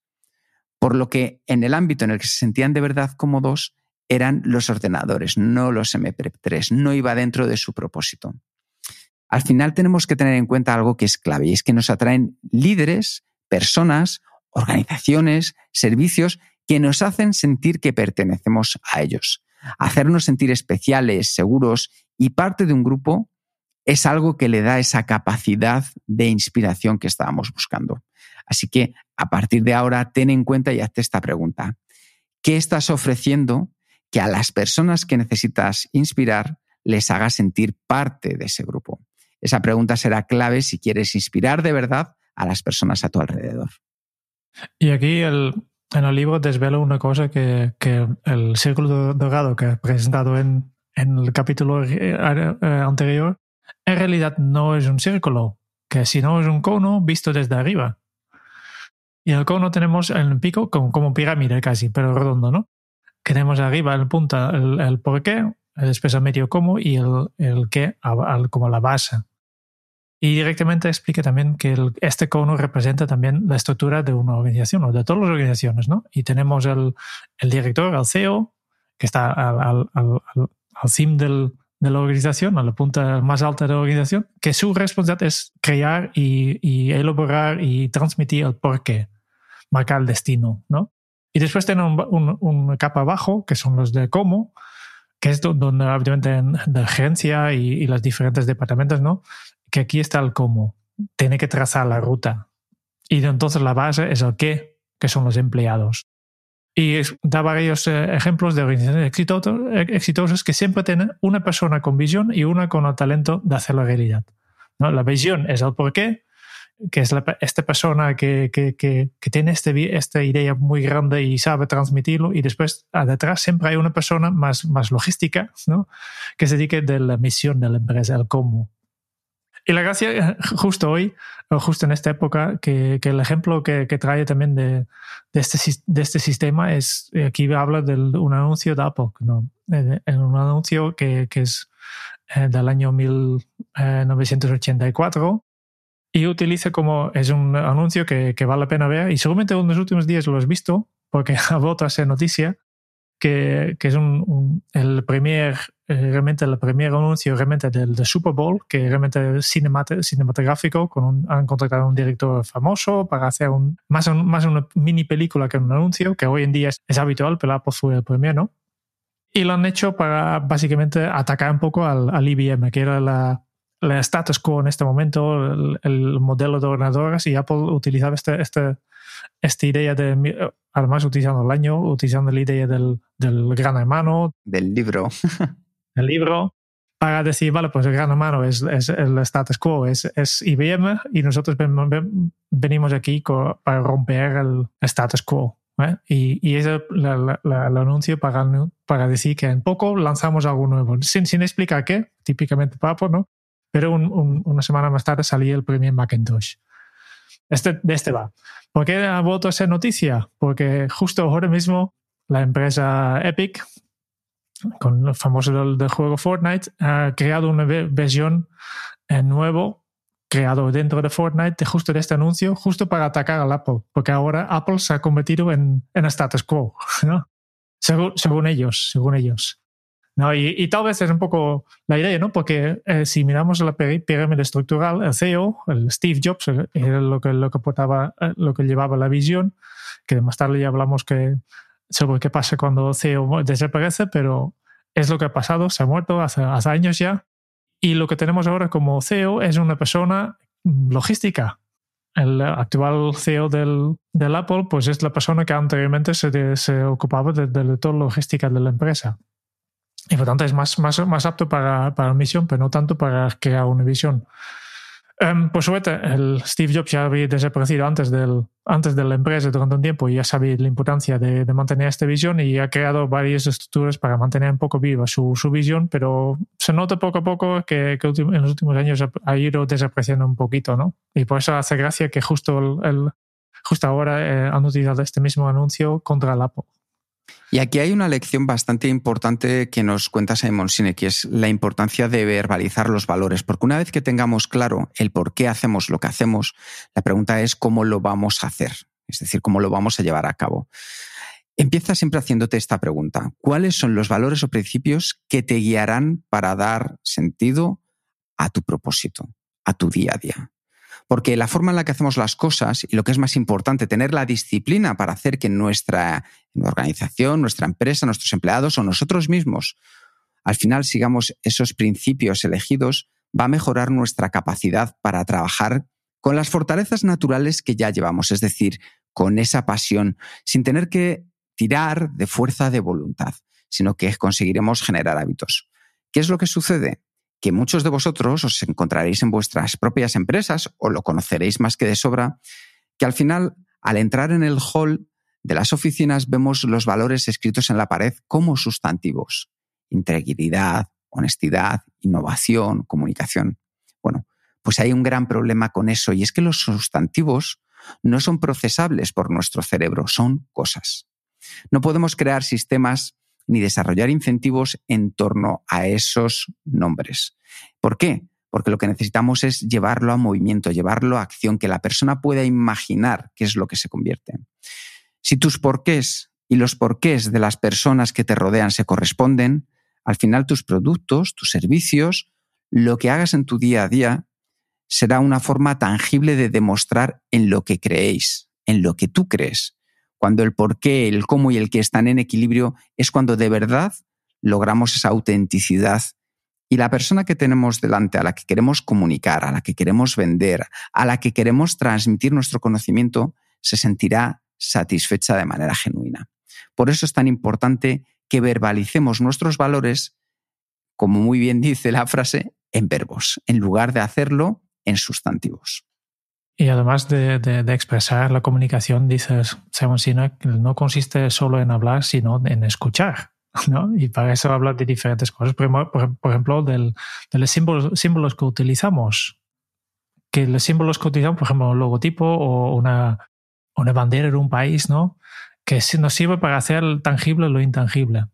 Por lo que en el ámbito en el que se sentían de verdad cómodos eran los ordenadores, no los MP3, no iba dentro de su propósito. Al final tenemos que tener en cuenta algo que es clave y es que nos atraen líderes, personas, organizaciones, servicios que nos hacen sentir que pertenecemos a ellos. Hacernos sentir especiales, seguros y parte de un grupo es algo que le da esa capacidad de inspiración que estábamos buscando. Así que a partir de ahora, ten en cuenta y hazte esta pregunta. ¿Qué estás ofreciendo que a las personas que necesitas inspirar les haga sentir parte de ese grupo? Esa pregunta será clave si quieres inspirar de verdad a las personas a tu alrededor. Y aquí el, en el libro desvelo una cosa que, que el círculo dorado que he presentado en, en el capítulo eh, eh, anterior, en realidad no es un círculo, que si no es un cono visto desde arriba. Y el cono tenemos en el pico como, como pirámide casi, pero redondo, ¿no? Tenemos arriba en punta el, el por qué, el medio cómo y el, el qué como la base. Y directamente explica también que este cono representa también la estructura de una organización o de todas las organizaciones, ¿no? Y tenemos el, el director, el CEO, que está al, al, al, al cim del, de la organización, a la punta más alta de la organización, que su responsabilidad es crear y, y elaborar y transmitir el porqué, marcar el destino, ¿no? Y después tiene un, un, un, capa abajo, que son los de cómo, que es donde obviamente de gerencia y, y los diferentes departamentos, ¿no? Que aquí está el cómo. Tiene que trazar la ruta. Y entonces la base es el qué, que son los empleados. Y da varios eh, ejemplos de organizaciones exitosas que siempre tienen una persona con visión y una con el talento de hacer la realidad. ¿no? La visión es el porqué, que es la, esta persona que, que, que, que tiene este, esta idea muy grande y sabe transmitirlo. Y después, detrás, siempre hay una persona más, más logística, ¿no? que se dedique de la misión de la empresa, el cómo. Y la gracia, eh, justo hoy, o justo en esta época, que, que el ejemplo que, que, trae también de, de, este, de este sistema es, eh, aquí habla de un anuncio de Apple, ¿no? En, un anuncio que, que es eh, del año 1984 y utiliza como, es un anuncio que, que vale la pena ver y seguramente en los últimos días lo has visto porque ha vuelto a ser noticia, que, que es un, un, el primer eh, realmente el primer anuncio realmente del, del, Super Bowl, que realmente es cinematográfico, con un, han contratado a un director famoso para hacer un, más, un, más una mini película que un anuncio, que hoy en día es, es habitual, pero Apple fue el primero. Y lo han hecho para básicamente atacar un poco al, al IBM, que era la, la status quo en este momento, el, el, modelo de ordenadores, y Apple utilizaba este, este, esta idea de, además utilizando el año, utilizando la idea del, del gran hermano. Del libro. el libro para decir, vale, pues el gran hermano es, es el status quo, es, es, IBM y nosotros venimos aquí para romper el status quo. ¿eh? Y, y es el, la, la, el, anuncio para, para decir que en poco lanzamos algo nuevo, sin, sin explicar qué, típicamente papo, ¿no? Pero un, un, una semana más tarde salía el primer Macintosh. Este, de este va. ¿Por qué ha vuelto a ser noticia? Porque justo ahora mismo la empresa Epic, con el famoso del, juego Fortnite, ha creado una versión eh, nuevo creado dentro de Fortnite justo de este anuncio, justo para atacar al Apple, porque ahora Apple se ha convertido en, en status quo, ¿no? según, según ellos, según ellos. ¿No? Y, tal vez es un poco la idea, ¿no? Porque eh, si miramos la pirámide estructural, el CEO, el Steve Jobs, eh, era lo que, lo que, portaba, eh, lo que llevaba la visión, que más tarde ya hablamos que, sobre qué pasa cuando el CEO desaparece, pero es lo que ha pasado, se ha muerto hace, hace años ya. Y lo que tenemos ahora como CEO es una persona logística. El actual CEO del, del Apple, pues es la persona que anteriormente se, se ocupaba de, de toda la logística de la empresa. Y por tanto es más, más, más apto para, para misión, pero no tanto para crear una visión. Um, por suerte, el Steve Jobs ya había desaparecido antes, del, antes de la empresa durante un tiempo y ya sabía la importancia de, de, mantener esta visión y ha creado varias estructuras para mantener un poco viva su, su visión, pero se nota poco a poco que, que en los últimos años ha ido desapareciendo un poquito, ¿no? Y por eso hace gracia que justo, el, justo ahora eh, han utilizado este mismo anuncio contra el Apple. Y aquí hay una lección bastante importante que nos cuenta Simon Sinek, que es la importancia de verbalizar los valores, porque una vez que tengamos claro el por qué hacemos lo que hacemos, la pregunta es cómo lo vamos a hacer, es decir, cómo lo vamos a llevar a cabo. Empieza siempre haciéndote esta pregunta. ¿Cuáles son los valores o principios que te guiarán para dar sentido a tu propósito, a tu día a día? Porque la forma en la que hacemos las cosas y lo que es más importante, tener la disciplina para hacer que nuestra organización, nuestra empresa, nuestros empleados o nosotros mismos al final sigamos esos principios elegidos, va a mejorar nuestra capacidad para trabajar con las fortalezas naturales que ya llevamos, es decir, con esa pasión, sin tener que tirar de fuerza de voluntad, sino que conseguiremos generar hábitos. ¿Qué es lo que sucede? Que muchos de vosotros os encontraréis en vuestras propias empresas o lo conoceréis más que de sobra, que al final, al entrar en el hall de las oficinas, vemos los valores escritos en la pared como sustantivos. Integridad, honestidad, innovación, comunicación. Bueno, pues hay un gran problema con eso y es que los sustantivos no son procesables por nuestro cerebro, son cosas. No podemos crear sistemas ni desarrollar incentivos en torno a esos nombres. ¿Por qué? Porque lo que necesitamos es llevarlo a movimiento, llevarlo a acción, que la persona pueda imaginar qué es lo que se convierte. Si tus porqués y los porqués de las personas que te rodean se corresponden, al final tus productos, tus servicios, lo que hagas en tu día a día, será una forma tangible de demostrar en lo que creéis, en lo que tú crees. Cuando el por qué, el cómo y el qué están en equilibrio, es cuando de verdad logramos esa autenticidad. Y la persona que tenemos delante, a la que queremos comunicar, a la que queremos vender, a la que queremos transmitir nuestro conocimiento, se sentirá satisfecha de manera genuina. Por eso es tan importante que verbalicemos nuestros valores, como muy bien dice la frase, en verbos, en lugar de hacerlo en sustantivos. Y además de, de, expresar la comunicación, dices, Simon Sinek, no consiste solo en hablar, sino en escuchar. ¿no? Y para eso habla de diferentes cosas. Por, por, ejemplo, del, de los símbolos, símbolos, que utilizamos. Que los símbolos que utilizamos, por ejemplo, un logotipo o una, una bandera de un país, ¿no? que nos sirve para hacer tangible lo intangible.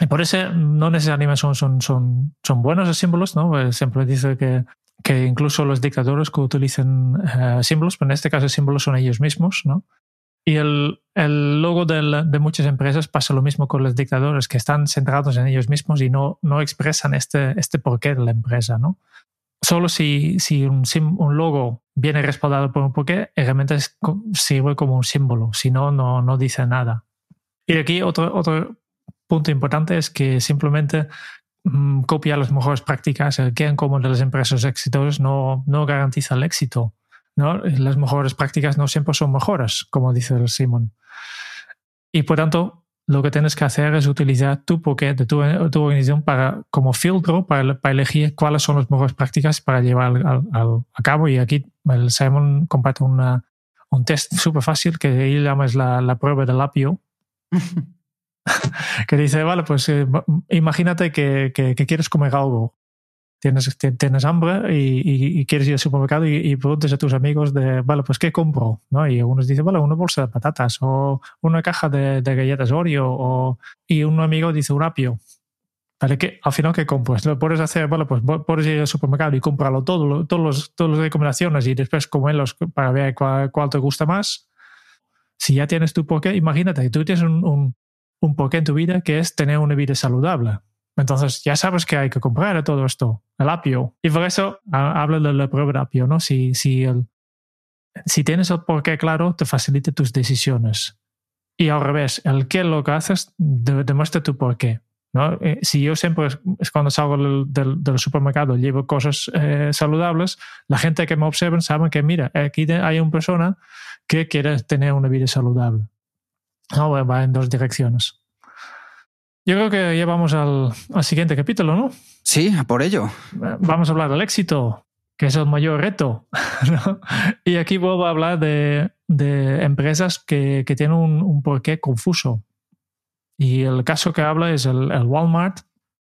Y por eso no necesariamente son, son, son, son buenos los símbolos, ¿no? Siempre dice que que incluso los dictadores que utilizan eh, símbolos, pero en este caso símbolos son ellos mismos, ¿no? Y el, el logo de muchas empresas pasa lo mismo con los dictadores, que están centrados en ellos mismos y no, no expresan este, este porqué de la empresa, ¿no? Solo si, si un, logo viene respaldado por un porqué, realmente sirve como un símbolo, si no, no dice nada. Y aquí otro, otro punto importante es que simplemente Mm, copia las mejores prácticas, el que común de las empresas exitosas no, no garantiza el éxito. ¿no? Las mejores prácticas no siempre son mejores, como dice el Simon. Y por tanto, lo que tienes que hacer es utilizar tu porqué de tu, tu organización para, como filtro para, para, elegir cuáles son las mejores prácticas para llevar al, a cabo. Y aquí el Simon comparte una, un test súper fácil que él llama la, la prueba del apio. que dice, vale, pues eh, imagínate que, que, quieres comer algo. tienes, tienes hambre y, quieres ir al supermercado y, preguntas a tus amigos de, vale, pues ¿qué compro? ¿No? Y algunos dicen, vale, una bolsa de patatas o una caja de, galletas Oreo o, y un amigo dice un apio. ¿Vale? ¿Qué, al final, ¿qué compro? Lo puedes hacer, vale, pues puedes ir al supermercado y comprarlo todo, todos los, todas las recomendaciones y después comerlos para ver cuál, te gusta más. Si ya tienes tu porqué, imagínate tú tienes un, un, un porqué en tu vida que es tener una vida saludable entonces ya sabes que hay que comprar todo esto, el apio. Y por eso habla de la prueba de apio, ¿no? Si, si, si tienes el por qué claro, te facilita tus decisiones. Y al revés, el qué lo que haces demuestra tu por qué. ¿no? Eh, si yo siempre, es cuando salgo del, del, supermercado, llevo cosas eh, saludables, la gente que me observa sabe que, mira, aquí hay una persona que quiere tener una vida saludable. No, va en dos direcciones. Yo creo que ya vamos al, siguiente capítulo, ¿no? Sí, por ello. Vamos a hablar del éxito, que es el mayor reto. Y aquí vuelvo a hablar de, empresas que, tienen un, porqué confuso. Y el caso que habla es el, Walmart.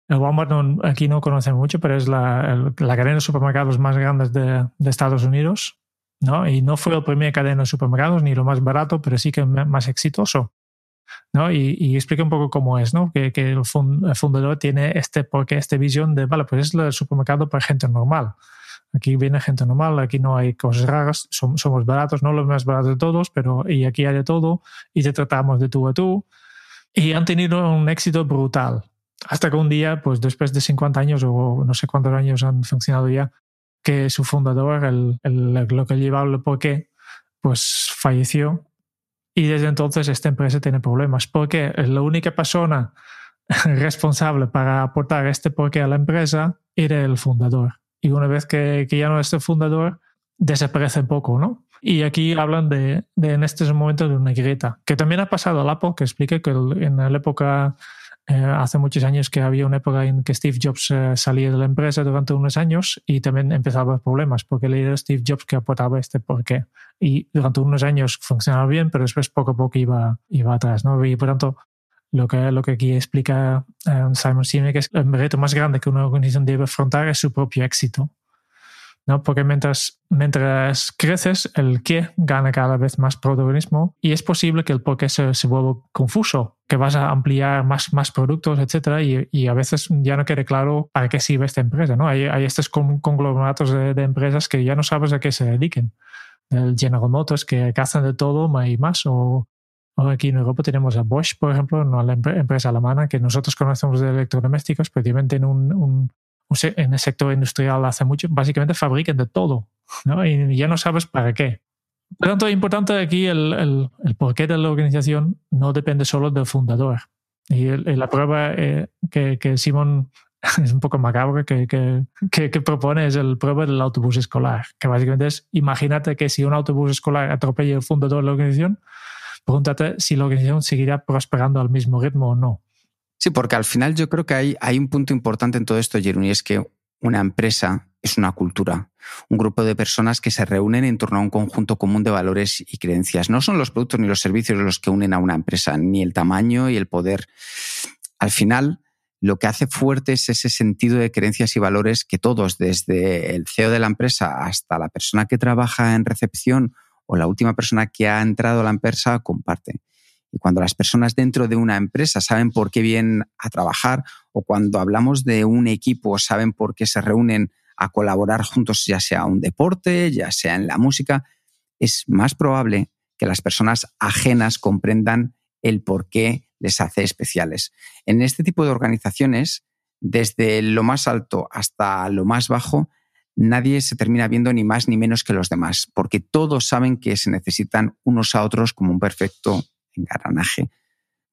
El Walmart aquí no conocemos mucho, pero es la, cadena de supermercados más grande de, de, Estados Unidos. ¿No? Y no fue el primer cadena de supermercados ni lo más barato, pero sí que más exitoso. ¿no? Y, y, explica un poco cómo es, ¿no? Que, que el, fundador tiene este, porque esta visión de, vale, pues es el supermercado para gente normal. Aquí viene gente normal, aquí no hay cosas raras, somos, baratos, no los más baratos de todos, pero y aquí hay de todo y te tratamos de tú a tú. Y han tenido un éxito brutal. Hasta que un día, pues después de 50 años o no sé cuántos años han funcionado ya, que su fundador, el, el, lo que llevaba el porqué, pues falleció y desde entonces esta empresa tiene problemas porque la única persona responsable para aportar este porqué a la empresa era el fundador. Y una vez que, que ya no es el fundador, desaparece poco, ¿no? Y aquí hablan de, de en este momento de una grieta, que también ha pasado al Apple, que explica que en la época eh, hace muchos años que había una época en que Steve Jobs eh, salía de la empresa durante unos años y también empezaba problemas porque le era Steve Jobs que aportaba este porqué. Y durante unos años funcionaba bien, pero después poco a poco iba, iba atrás. ¿no? Y por tanto, lo que, lo que aquí explica eh, Simon Sinek es el reto más grande que una organización debe afrontar es su propio éxito. ¿no? Porque mientras, mientras creces, el qué gana cada vez más protagonismo y es posible que el por qué se, se vuelva confuso, que vas a ampliar más, más productos, etcétera, y, y, a veces ya no quede claro para qué sirve esta empresa. ¿no? Hay, hay estos conglomerados de, de, empresas que ya no sabes a qué se dediquen. El General Motors, que, hacen de todo y más, o, o aquí en Europa tenemos a Bosch, por ejemplo, la empresa alemana que nosotros conocemos de electrodomésticos, pero también tiene un, un en el sector industrial hace mucho, básicamente fabrican de todo, ¿no? Y ya no sabes para qué. Por lo tanto, es importante aquí el, el, el, porqué de la organización no depende solo del fundador. Y, la prueba eh, que, que Simon es un poco macabro que, que, que, propone es el prueba del autobús escolar, que básicamente es, imagínate que si un autobús escolar atropella al fundador de la organización, pregúntate si la organización seguirá prosperando al mismo ritmo o no. Sí, porque al final yo creo que hay, hay un punto importante en todo esto, Jerón, y es que una empresa es una cultura, un grupo de personas que se reúnen en torno a un conjunto común de valores y creencias. No son los productos ni los servicios los que unen a una empresa, ni el tamaño y el poder. Al final, lo que hace fuerte es ese sentido de creencias y valores que todos, desde el CEO de la empresa hasta la persona que trabaja en recepción o la última persona que ha entrado a la empresa, comparten. Y cuando las personas dentro de una empresa saben por qué vienen a trabajar o cuando hablamos de un equipo saben por qué se reúnen a colaborar juntos, ya sea un deporte, ya sea en la música, es más probable que las personas ajenas comprendan el por qué les hace especiales. En este tipo de organizaciones, desde lo más alto hasta lo más bajo, nadie se termina viendo ni más ni menos que los demás, porque todos saben que se necesitan unos a otros como un perfecto engranaje.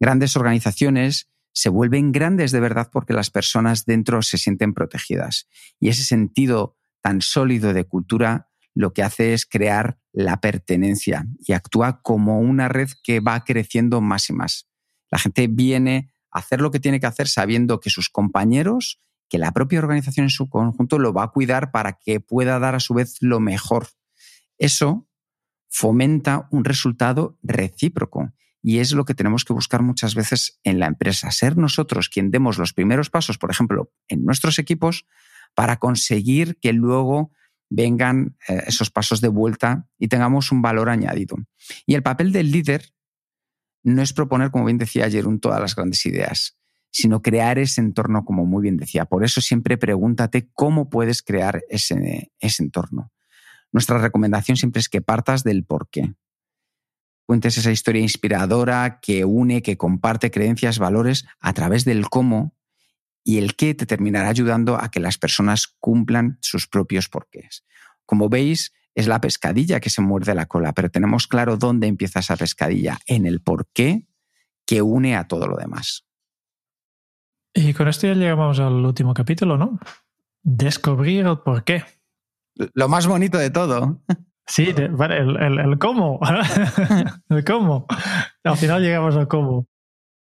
Grandes organizaciones se vuelven grandes de verdad porque las personas dentro se sienten protegidas. Y ese sentido tan sólido de cultura lo que hace es crear la pertenencia y actúa como una red que va creciendo más y más. La gente viene a hacer lo que tiene que hacer sabiendo que sus compañeros, que la propia organización en su conjunto lo va a cuidar para que pueda dar a su vez lo mejor. Eso fomenta un resultado recíproco y es lo que tenemos que buscar muchas veces en la empresa, ser nosotros quien demos los primeros pasos, por ejemplo, en nuestros equipos, para conseguir que luego vengan eh, esos pasos de vuelta y tengamos un valor añadido. Y el papel del líder no es proponer, como bien decía Jerún, todas las grandes ideas, sino crear ese entorno, como muy bien decía. Por eso siempre pregúntate cómo puedes crear ese, ese entorno. Nuestra recomendación siempre es que partas del por qué. Cuentes esa historia inspiradora que une, que comparte creencias, valores a través del cómo y el qué te terminará ayudando a que las personas cumplan sus propios porqués. Como veis, es la pescadilla que se muerde la cola, pero tenemos claro dónde empieza esa pescadilla, en el porqué que une a todo lo demás. Y con esto ya llegamos al último capítulo, ¿no? Descubrir el porqué. Lo más bonito de todo. Sí, vale, el, cómo. el cómo. Al final llegamos al cómo.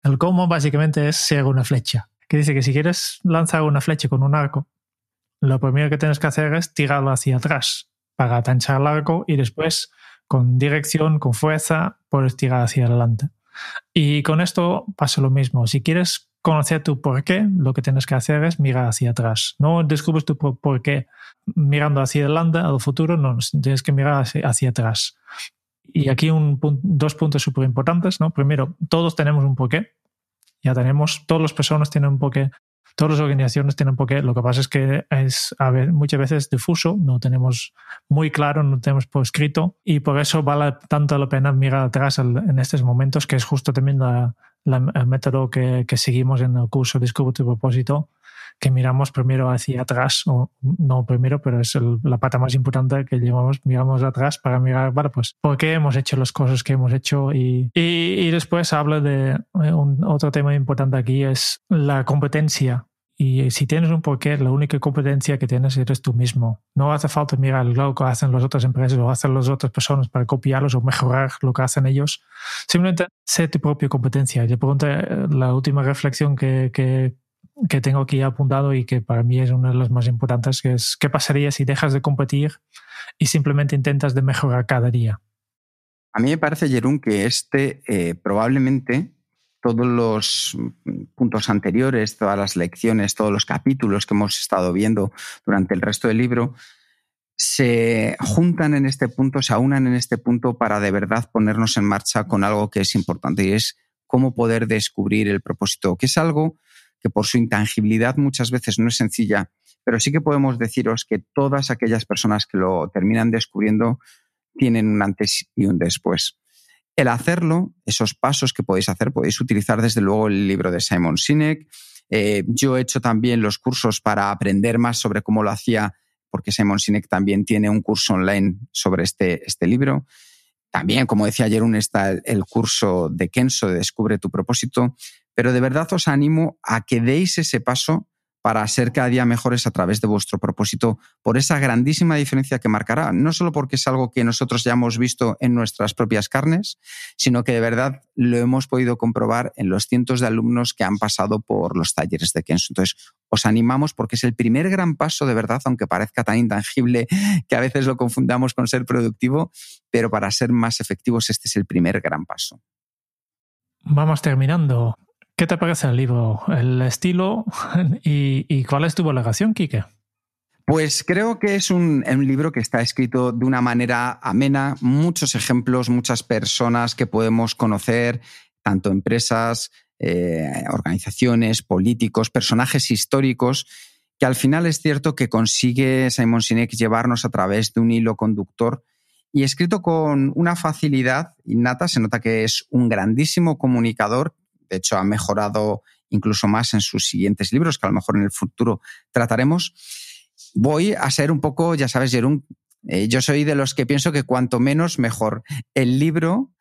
El cómo básicamente es ser una flecha. Que dice que si quieres lanzar una flecha con un arco, lo primero que tienes que hacer es tirarlo hacia atrás para atanchar el arco y después con dirección, con fuerza, puedes tirar hacia adelante. Y con esto pasa lo mismo. Si quieres conocer tu por qué, lo que tienes que hacer es mirar hacia atrás. No descubres tu por qué mirando hacia adelante, al futuro, no, tienes que mirar hacia, atrás. Y aquí dos puntos súper importantes. ¿no? Primero, todos tenemos un porqué. Ya tenemos, todas las personas tienen un porqué, todas las organizaciones tienen un porqué. Lo que pasa es que es a ver, muchas veces difuso, no tenemos muy claro, no tenemos por escrito y por eso vale tanto la pena mirar atrás en estos momentos, que es justo también la, el método que, que, seguimos en el curso Descubre tu propósito, que miramos primero hacia atrás, o no primero, pero es la pata más importante que llevamos, miramos atrás para mirar, vale, pues, ¿por qué hemos hecho las cosas que hemos hecho? Y, y, y después habla de eh, un, otro tema importante aquí, es la competencia y si tienes un porqué, la única competencia que tienes eres tú mismo. No hace falta mirar lo que hacen las otras empresas o hacen las otras personas para copiarlos o mejorar lo que hacen ellos. Simplemente sé tu propia competencia. Yo pregunto eh, la última reflexión que, que, que tengo aquí apuntado y que para mí es una de las más importantes, que es ¿qué pasaría si dejas de competir y simplemente intentas de mejorar cada día? A mí me parece, Jerún, que este eh, probablemente todos los puntos anteriores, todas las lecciones, todos los capítulos que hemos estado viendo durante el resto del libro, se juntan en este punto, se aunan en este punto para de verdad ponernos en marcha con algo que es importante y es cómo poder descubrir el propósito, que es algo que por su intangibilidad muchas veces no es sencilla, pero sí que podemos deciros que todas aquellas personas que lo terminan descubriendo tienen un antes y un después. El hacerlo, esos pasos que podéis hacer, podéis utilizar desde luego el libro de Simon Sinek. Eh, yo he hecho también los cursos para aprender más sobre cómo lo hacía, porque Simon Sinek también tiene un curso online sobre este, este libro. También, como decía ayer, un está el curso de Kenso de Descubre tu propósito. Pero de verdad os animo a que deis ese paso para ser cada día mejores a través de vuestro propósito, por esa grandísima diferencia que marcará, no solo porque es algo que nosotros ya hemos visto en nuestras propias carnes, sino que de verdad lo hemos podido comprobar en los cientos de alumnos que han pasado por los talleres de Kenzo. Entonces, os animamos porque es el primer gran paso de verdad, aunque parezca tan intangible que a veces lo confundamos con ser productivo, pero para ser más efectivos este es el primer gran paso. Vamos terminando. ¿Qué te parece el libro? ¿El estilo? ¿Y, cuál es tu valoración, Quique? Pues creo que es un, libro que está escrito de una manera amena, muchos ejemplos, muchas personas que podemos conocer, tanto empresas, eh, organizaciones, políticos, personajes históricos, que al final es cierto que consigue Simon Sinek llevarnos a través de un hilo conductor y escrito con una facilidad innata, se nota que es un grandísimo comunicador de hecho, ha mejorado incluso más en sus siguientes libros, que a lo mejor en el futuro trataremos. Voy a ser un poco, ya sabes, Jerón, eh, yo soy de los que pienso que cuanto menos mejor. El libro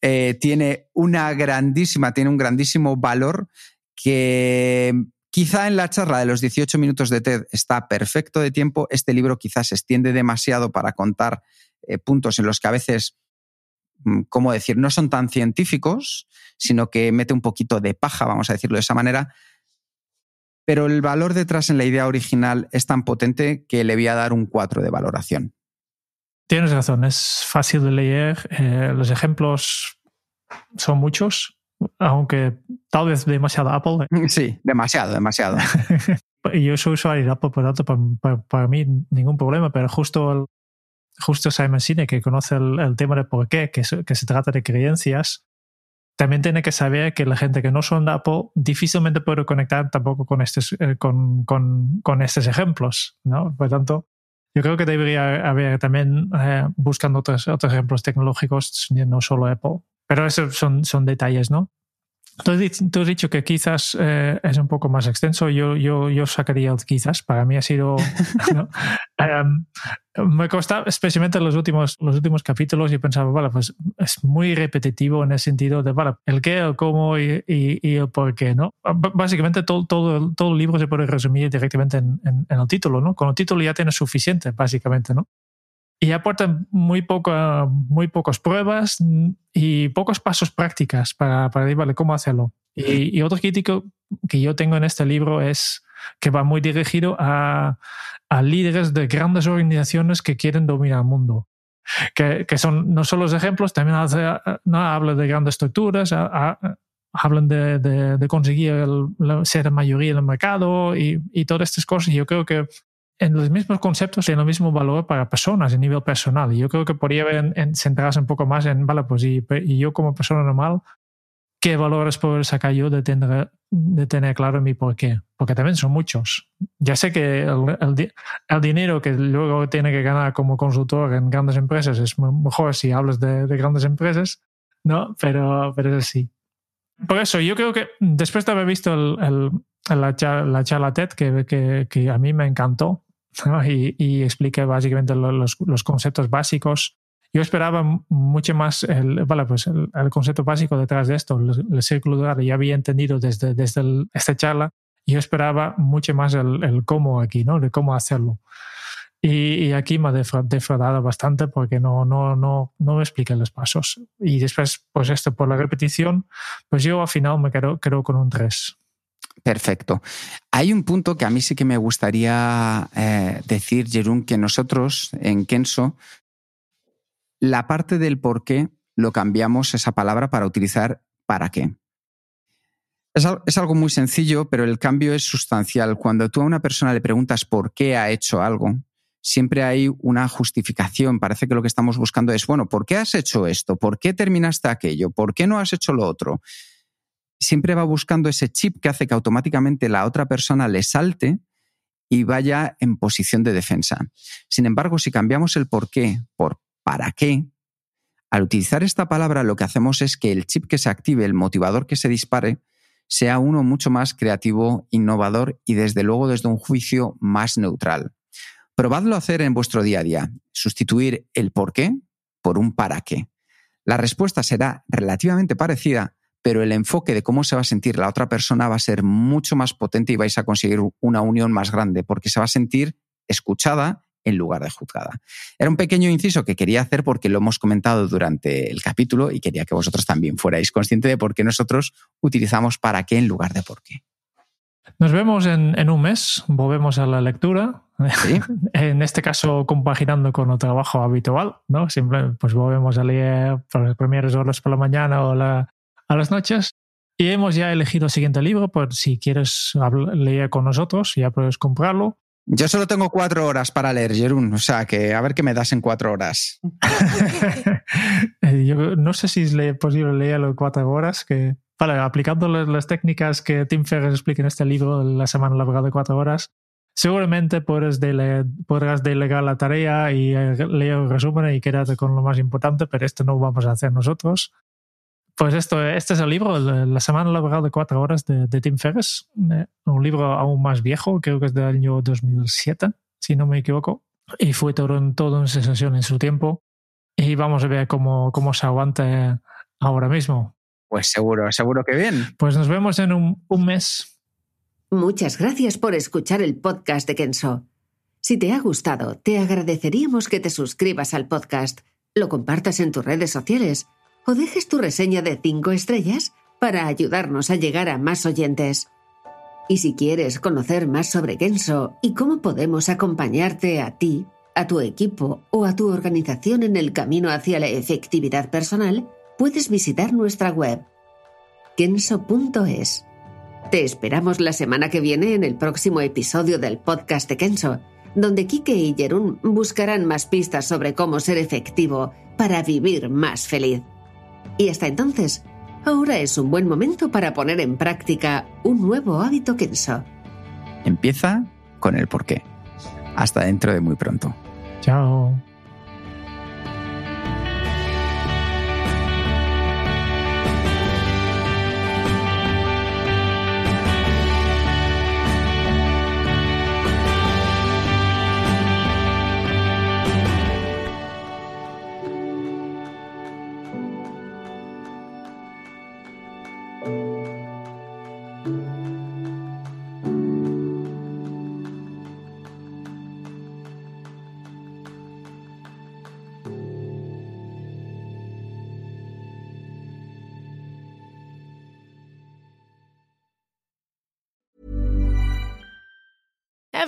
eh, tiene una grandísima, tiene un grandísimo valor que quizá en la charla de los 18 minutos de TED está perfecto de tiempo. Este libro quizás se extiende demasiado para contar eh, puntos en los que a veces ¿cómo decir? No son tan científicos, sino que mete un poquito de paja, vamos a decirlo de esa manera. Pero el valor detrás en la idea original es tan potente que le voy a dar un 4 de valoración. Tienes razón, es fácil de leer. Eh, los ejemplos son muchos, aunque tal vez demasiado Apple. Sí, demasiado, demasiado. yo soy usuario de Apple, por tanto, para, para, mí ningún problema, pero justo, justo Simon Sinek, que conoce el, tema de por qué, que, se trata de creencias, también tiene que saber que la gente que no son de Apple difícilmente puede conectar tampoco con estos, eh, con, con, con, estos ejemplos, ¿no? Por tanto, yo creo que debería haber también eh, buscando otros, otros ejemplos tecnológicos, no solo Apple. Pero esos son, son detalles, ¿no? Tú has, dicho que quizás eh, es un poco más extenso. Yo, yo, yo sacaría el quizás. Para mí ha sido. Em, me costaba, especialmente en los últimos, los últimos capítulos, y pensaba, vale, pues es muy repetitivo en el sentido de, vale, el qué, el cómo y, y, el por qué, ¿no? básicamente todo, todo, todo el libro se puede resumir directamente en, en, en, el título, ¿no? Con el título ya tienes suficiente, básicamente, ¿no? Y aportan muy, poco, muy pocas pruebas y pocos pasos prácticas para, para vale, cómo hacerlo. Y, otro crítico que yo tengo en este libro es que va muy dirigido a, a líderes de grandes organizaciones que quieren dominar el mundo. Que, que son no solo los ejemplos, también hace, no, habla de grandes estructuras, hablan de, de, de conseguir el, ser mayoría en el mercado y, y todas estas cosas. Yo creo que en los mismos conceptos tienen el mismo valor para personas a nivel personal. Y yo creo que podría centrarse un poco más en, vale, pues y, yo como persona normal, ¿qué valores puedo sacar yo de tener, de tener claro mi por qué? Porque también son muchos. Ya sé que el, el, dinero que luego tiene que ganar como consultor en grandes empresas es mejor si hablas de, de grandes empresas, ¿no? Pero, pero es así. Por eso, yo creo que después de haber visto el, la, charla, la TED, que, que, que a mí me encantó, y, y, expliqué básicamente los, los, conceptos básicos. Yo esperaba mucho más el, vale, pues el, concepto básico detrás de esto, el, círculo dorado, ya había entendido desde, desde esta charla. Yo esperaba mucho más el, cómo aquí, ¿no? De cómo hacerlo. Y, y, aquí me ha defraudado bastante porque no, no, no, no me expliqué los pasos. Y después, pues esto por la repetición, pues yo al final me quedo, quedo con un 3. Perfecto. Hay un punto que a mí sí que me gustaría eh, decir, Jerún, que nosotros en Kenso, la parte del por qué lo cambiamos esa palabra para utilizar para qué. Es, es algo muy sencillo, pero el cambio es sustancial. Cuando tú a una persona le preguntas por qué ha hecho algo, siempre hay una justificación. Parece que lo que estamos buscando es, bueno, ¿por qué has hecho esto? ¿Por qué terminaste aquello? ¿Por qué no has hecho lo otro? Siempre va buscando ese chip que hace que automáticamente la otra persona le salte y vaya en posición de defensa. Sin embargo, si cambiamos el por qué por para qué, al utilizar esta palabra lo que hacemos es que el chip que se active, el motivador que se dispare, sea uno mucho más creativo, innovador y desde luego desde un juicio más neutral. Probadlo a hacer en vuestro día a día, sustituir el por qué por un para qué. La respuesta será relativamente parecida, pero el enfoque de cómo se va a sentir la otra persona va a ser mucho más potente y vais a conseguir una unión más grande porque se va a sentir escuchada en lugar de juzgada. Era un pequeño inciso que quería hacer porque lo hemos comentado durante el capítulo y quería que vosotros también fuerais conscientes de por qué nosotros utilizamos para qué en lugar de por qué. Nos vemos en, un mes, volvemos a la lectura. en este caso, compaginando con el trabajo habitual, ¿no? Siempre pues volvemos a leer por las primeras horas por la mañana o la, a las noches. Y hemos ya elegido el siguiente libro, por si quieres leer con nosotros, ya puedes comprarlo. Yo solo tengo cuatro horas para leer, Jerún, o sea que a ver qué me das en cuatro horas. Yo no sé si es posible leerlo en cuatro horas, que vale, aplicando las técnicas que Tim Ferriss explica en este libro, La semana laboral de cuatro horas, seguramente podrás, podrás delegar la tarea y eh, leer el resumen y quedarte con lo más importante, pero esto no vamos a hacer nosotros. Pues esto, este es el libro, La semana laboral de cuatro horas de, Tim Ferriss, eh, un libro aún más viejo, creo que es del año 2007, si no me equivoco, y fue todo, todo una sensación en su tiempo. Y vamos a ver cómo, cómo se aguanta ahora mismo. Pues seguro, seguro que bien. Pues nos vemos en un, un mes. Muchas gracias por escuchar el podcast de Kenso. Si te ha gustado, te agradeceríamos que te suscribas al podcast, lo compartas en tus redes sociales o dejes tu reseña de 5 estrellas para ayudarnos a llegar a más oyentes. Y si quieres conocer más sobre Kenso y cómo podemos acompañarte a ti, a tu equipo o a tu organización en el camino hacia la efectividad personal, puedes visitar nuestra web kenso.es. Te esperamos la semana que viene en el próximo episodio del podcast de Kenso, donde Kike y Jerún buscarán más pistas sobre cómo ser efectivo para vivir más feliz. Y hasta entonces, ahora es un buen momento para poner en práctica un nuevo hábito Kenso. Empieza con el porqué. Hasta dentro de muy pronto. Chao.